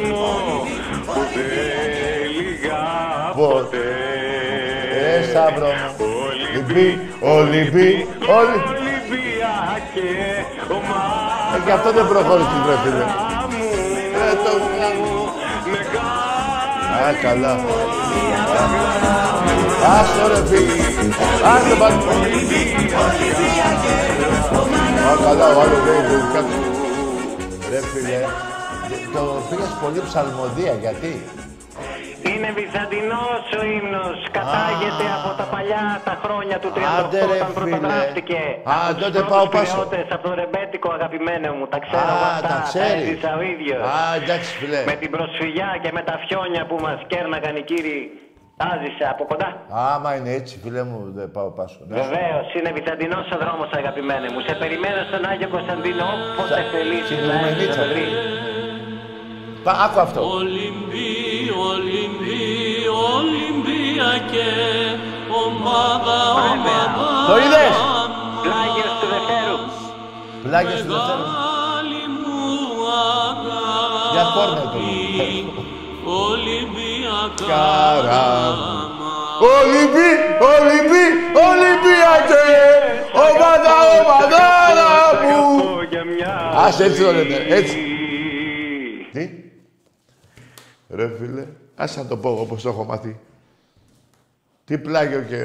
που δεν λυγά Πω. ποτέ Ε, Σταύρο μου. Ολυμπί, Ολυμπί, Ολυμπί. Ολυμπιακέ ομάδα Ε, Γι' αυτό δεν προχώρησες, ρε φίλε. μου Ε, το Α, καλά. Άστο ρε φίλε. Άστο πάλι. Α, καλά, ο άλλος δεν είναι κάτι. Ρε φίλε, το πήγες πολύ ψαλμοδία, γιατί. Είναι βυζαντινός ο ύμνος. Κατάγεται από τα παλιά τα χρόνια του 38 Άντε, ρε, όταν φίλε. πρωτογράφτηκε. Α, από τους τότε πρώτους πάω πάσο. πειραώτες, από το ρεμπέτικο αγαπημένο μου. Τα ξέρω Α, εγώ αυτά. τα ξέρεις. έζησα ο ίδιος. Α, εντάξει, φίλε. Με την προσφυγιά και με τα φιόνια που μας κέρναγαν οι κύριοι. Τα ζήσα από κοντά. Άμα είναι έτσι, φίλε μου, δεν πάω πάσο. Ναι. Βεβαίως, είναι βυζαντινός ο δρόμος αγαπημένε μου. Σε περιμένω στον Άγιο Κωνσταντίνο όποτε θελήσεις στην να έρθεις Ιγουμενίτσα. να με βρεις. Πα, άκου αυτό. Ολυμπί, Ολυμπί, Ολυμπιακέ, ομάδα, ομάδα. Το είδες; Πλάγιος του Δευτέρου. Πλάγιος του Δευτέρου. Μεγάλη μου αγάπη, Για πόρνο το Ολυμπιακά. Καράμα. Ολυμπί, Ολυμπί, Ολυμπιακέ, ομάδα, ομαδάρα μου. Αγαπώ για μια Ας έτσι το λέτε, έτσι. Τι; Ρε φίλε, ας να το πω όπως το έχω μάθει. Τι πλάγιο και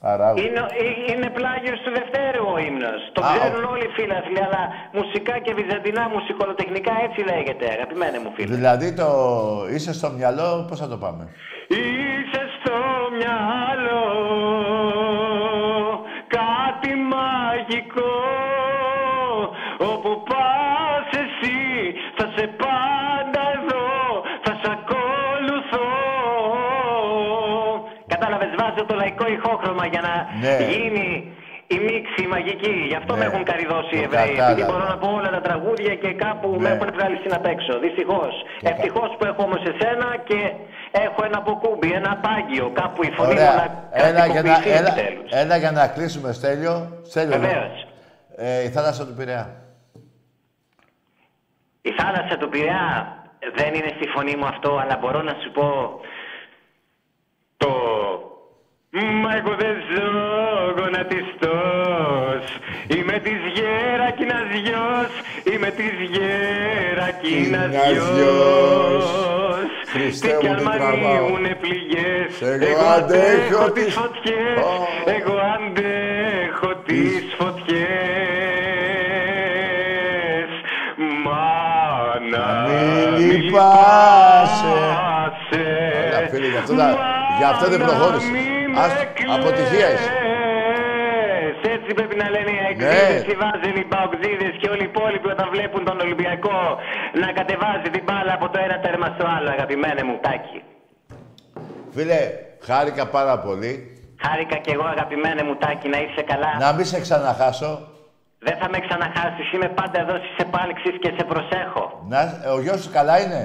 παράγω. Είναι, ε- είναι πλάγιος του Δευτέρου ο ύμνος. Το Α, ξέρουν όλοι οι φίλαθλοι, αλλά μουσικά και βυζαντινά μουσικολοτεχνικά έτσι λέγεται, αγαπημένε μου φίλε. Δηλαδή το είσαι στο μυαλό, πώς θα το πάμε; Είσαι στο μυαλό κάτι μαγικό το λαϊκό ηχόχρωμα για να Ναι. γίνει η μίξη η μαγική. Γι' αυτό Ναι. με έχουν καριδώσει οι Το Εβραίοι. Επειδή κατάλαβα. μπορώ να πω όλα τα τραγούδια και κάπου Ναι. με έχουν βγάλει στην απ' έξω. Δυστυχώ. κα- Ευτυχώς που έχω όμως εσένα και έχω ένα αποκούμπι, ένα πάγιο. Κάπου η φωνή μου Ωραία. να Έλα για, να, κρατικοποιηθεί έλα, επιτέλους. έλα για να κλείσουμε, Στέλιο. Στέλιο, ναι. Βεβαίως. Ε, η θάλασσα του Πειραιά. Η θάλασσα του Πειραιά δεν είναι στη φωνή μου αυτό, αλλά μπορώ να σου πω το Μα εγώ δεν ζω γονατιστός Είμαι της γερακίνας γιος Είμαι της γερακίνας Κίνας γιος Χριστέ Τι κι μου, αν τι μ' τραβάω. ανοίγουνε πληγές. Εγώ αντέχω τις τις- φωτιές. Ω. Εγώ αντέχω τις φωτιές. Μα Να να μην μην λυπάσαι. αυτό, τα- γι' αυτό δεν προχώρησες. Ας, αποτυχία είσαι. Ε, Έτσι πρέπει να λένε οι Ναι. εκδίδες, οι βάζελοι, οι παοξίδες και όλοι οι υπόλοιποι όταν βλέπουν τον Ολυμπιακό να κατεβάζει την μπάλα από το ένα τέρμα στο άλλο, αγαπημένε μου τάκι. Φίλε, χάρηκα πάρα πολύ. Χάρηκα κι εγώ, αγαπημένε μου τάκι, να είσαι καλά. Να μην σε ξαναχάσω. Δεν θα με ξαναχάσεις, είμαι πάντα εδώ στις επάλξεις και σε προσέχω. Να, ε, ο γιος σου καλά είναι;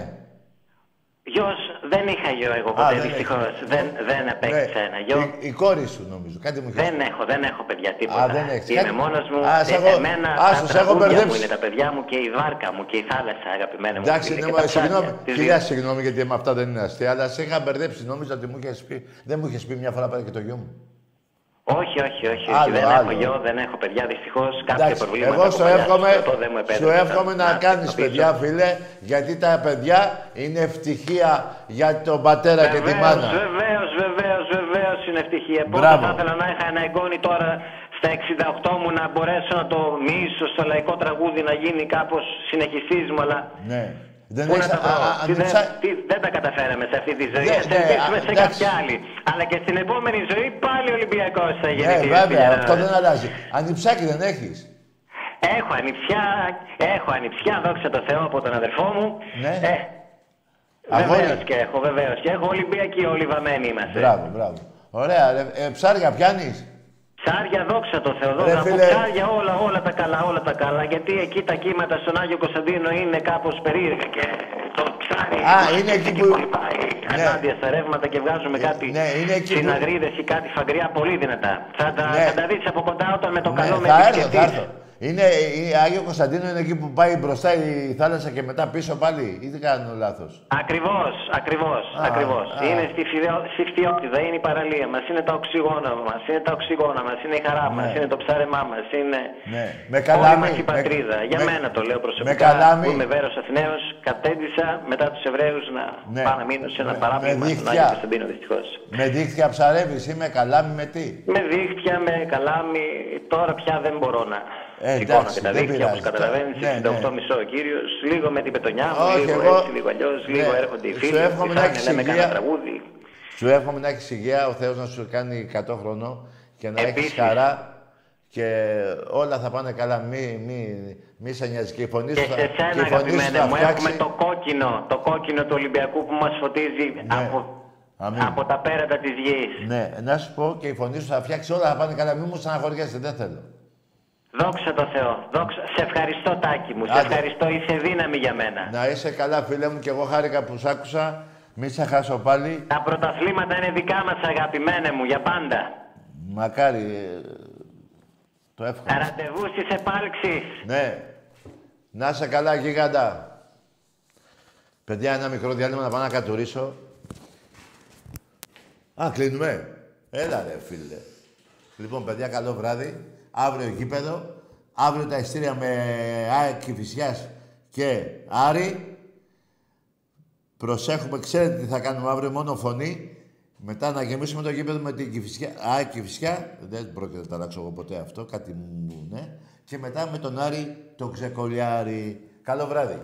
Γιος, δεν είχα γιο εγώ Α, ποτέ, δεν δυστυχώς. έχεις. Δεν, δεν απέκτησα ένα γιο. Η, η κόρη σου νομίζω. Κάτι μου είχες Δεν έχω, δεν έχω παιδιά τίποτα. Α, δεν έχεις. Είμαι Κάτι- μόνος μου. Α, σε Ε, έχω- Εμένα Α, τα σου, σε έχω τραγούδια μου μπερδέψει. είναι τα παιδιά μου και η βάρκα μου και η θάλασσα, αγαπημένα μου. Εντάξει, φίλε, ναι, και μα, τα ψάρια συγγνώμη. της Κυρία, ζωής. συγγνώμη γιατί με αυτά δεν είναι αστεία, αλλά σε είχα μπερδέψει. Νόμιζα ότι μου είχες πει. Δεν μου είχες πει μια φορά πέρα και το γιο μου. Όχι, όχι, όχι. όχι. Άλλο, δεν άλλο. έχω γιο, δεν έχω παιδιά, δυστυχώς. Κάποια Εντάξει, προβλήματα. εγώ από σου παλιά εύχομαι, στρατό δεν μου σου επέτρεψαν εύχομαι να κάνεις αντιμετωπίσω. παιδιά, φίλε, γιατί τα παιδιά είναι ευτυχία για τον πατέρα και τη μάνα. Βεβαίως, βεβαίως, βεβαίως είναι ευτυχία. Πότε Μπράβο. θα ήθελα να είχα ένα εγγόνι τώρα στα 68 μου να μπορέσω να το μίσω στο λαϊκό τραγούδι να γίνει κάπως συνεχιστής μου, αλλά. Ναι. Δεν Πού να έχεις... τα βρω; α, α, Τι αν δεν, ψά- τι, δεν τα καταφέραμε σε αυτή τη ζωή. Ναι, Ας ναι, ελπίσουμε α, σε εντάξει. κάποια άλλη. Αλλά και στην επόμενη ζωή πάλι ο Ολυμπιακός θα Ναι, γεννηθεί. βέβαια, φιλιά. αυτό δεν αλλάζει. Ανιψάκι δεν έχεις. Έχω ανιψιά, έχω ανιψιά, δόξα τω Θεώ από τον αδερφό μου. Ναι. Ε, Αγόρι. βεβαίως και έχω, βεβαίως και έχω Ολυμπιακοί, όλοι βαμμένοι είμαστε. Μπράβο, μπράβο. Ωραία, ρε, ε, ψάρια πιάνεις; Ψάρια, δόξα τω Θεώ, Ρε δόξα από φίλε. ψάρια όλα, όλα τα καλά, όλα τα καλά. Γιατί εκεί τα κύματα στον Άγιο Κωνσταντίνο είναι κάπως περίεργα και το ψάρι Α, είναι εκεί που- πάει ενάντια στα ρεύματα και βγάζουμε κάτι ναι, είναι εκεί που- συναγρίδες ή κάτι φαγκριά πολύ δυνατά. Θα τα, Ναι. θα τα δεις από κοντά όταν με το Ναι, καλό με θα έρθω, επισκεφτείς. θα έρθω. Είναι, η Άγιο Κωνσταντίνο είναι εκεί που πάει μπροστά η θάλασσα και μετά πίσω πάλι. Ή δεν κάνω λάθος; Ακριβώς, ακριβώς, Α, ακριβώς. α. Είναι στη, φιδεο- στη φτιότητα, είναι η παραλία μας, είναι τα οξυγόνα μας, είναι τα οξυγόνα μας, είναι η χαρά μας, είναι το ψάρεμά μας, είναι Ναι. Με όλη καλάμι. μας η πατρίδα. με- Για με- μένα το λέω προσωπικά. Με καλάμι. Που είμαι Βέρος Αθηναίος, κατέντησα μετά τους Εβραίους να Ναι. πάω να μείνω σε ένα Με- παράπλημα με στον δίχτυα. Άγιο Κωνσταντίνο δυστυχώς. Με δίχτυα ψαρεύεις ή με καλάμι με τι; Με δίχτυα, με καλάμι, τώρα πια δεν μπορώ να Ε, σηκώνω εντάξει, και τα δεν δίχτυα, όπως πειράζει. καταλαβαίνεις, Ναι, 68,5 ο κύριος, λίγο με την πετονιά μου, Όχι, λίγο εγώ- έτσι, λίγο αλλιώς, Ναι. λίγο έρχονται οι Σου φίλοι, εύχομαι να πιθάνε, έχεις λέμε υγεία. κανένα τραγούδι. Σου εύχομαι να έχεις υγεία, ο Θεός να σου κάνει 100 χρονών και να έχεις Επίσης. χαρά και όλα θα πάνε καλά. Μη, μη, μη σε νοιάζει. Και η φωνή Και σου θα, σε και σένα, η φωνή σου αγαπημένε θα μου, φτιάξει. έχουμε το κόκκινο, το κόκκινο του Ολυμπιακού που μας φωτίζει από, Αμήν. από τα πέρατα της γης. Ναι, να σου πω και η φωνή σου θα φτιάξει όλα θα πάνε καλά. Μην μου στεναχωριέσαι, δεν θέλω. Δόξα τω Θεώ. Δόξα. Σε ευχαριστώ, Τάκη μου. Σε Άντε. ευχαριστώ. Είσαι δύναμη για μένα. Να είσαι καλά, φίλε μου, και εγώ χάρηκα που σ' άκουσα. Μη σε χάσω πάλι. Τα πρωταθλήματα είναι δικά μας, αγαπημένε μου, για πάντα. Μακάρι. ε, το εύχομαι. Ραντεβού στις επάλξεις. Ναι. Να είσαι καλά, γίγαντα. Παιδιά, ένα μικρό διάλειμμα να πάω να κατουρίσω. Α, κλείνουμε. Έλα ρε, φίλε. Λοιπόν, παιδιά, καλό βράδυ. Αύριο γήπεδο. Αύριο τα ειστήρια με ΑΕΚ Κηφισιάς και Άρη. Προσέχουμε, ξέρετε τι θα κάνουμε αύριο, μόνο φωνή. Μετά να γεμίσουμε το γήπεδο με την Κηφισιά. ΑΕΚ Κηφισιά. Δεν πρόκειται να τα αλλάξω εγώ ποτέ αυτό, κάτι μου, ναι. Και μετά με τον Άρη το ξεκολιάρι. Καλό βράδυ.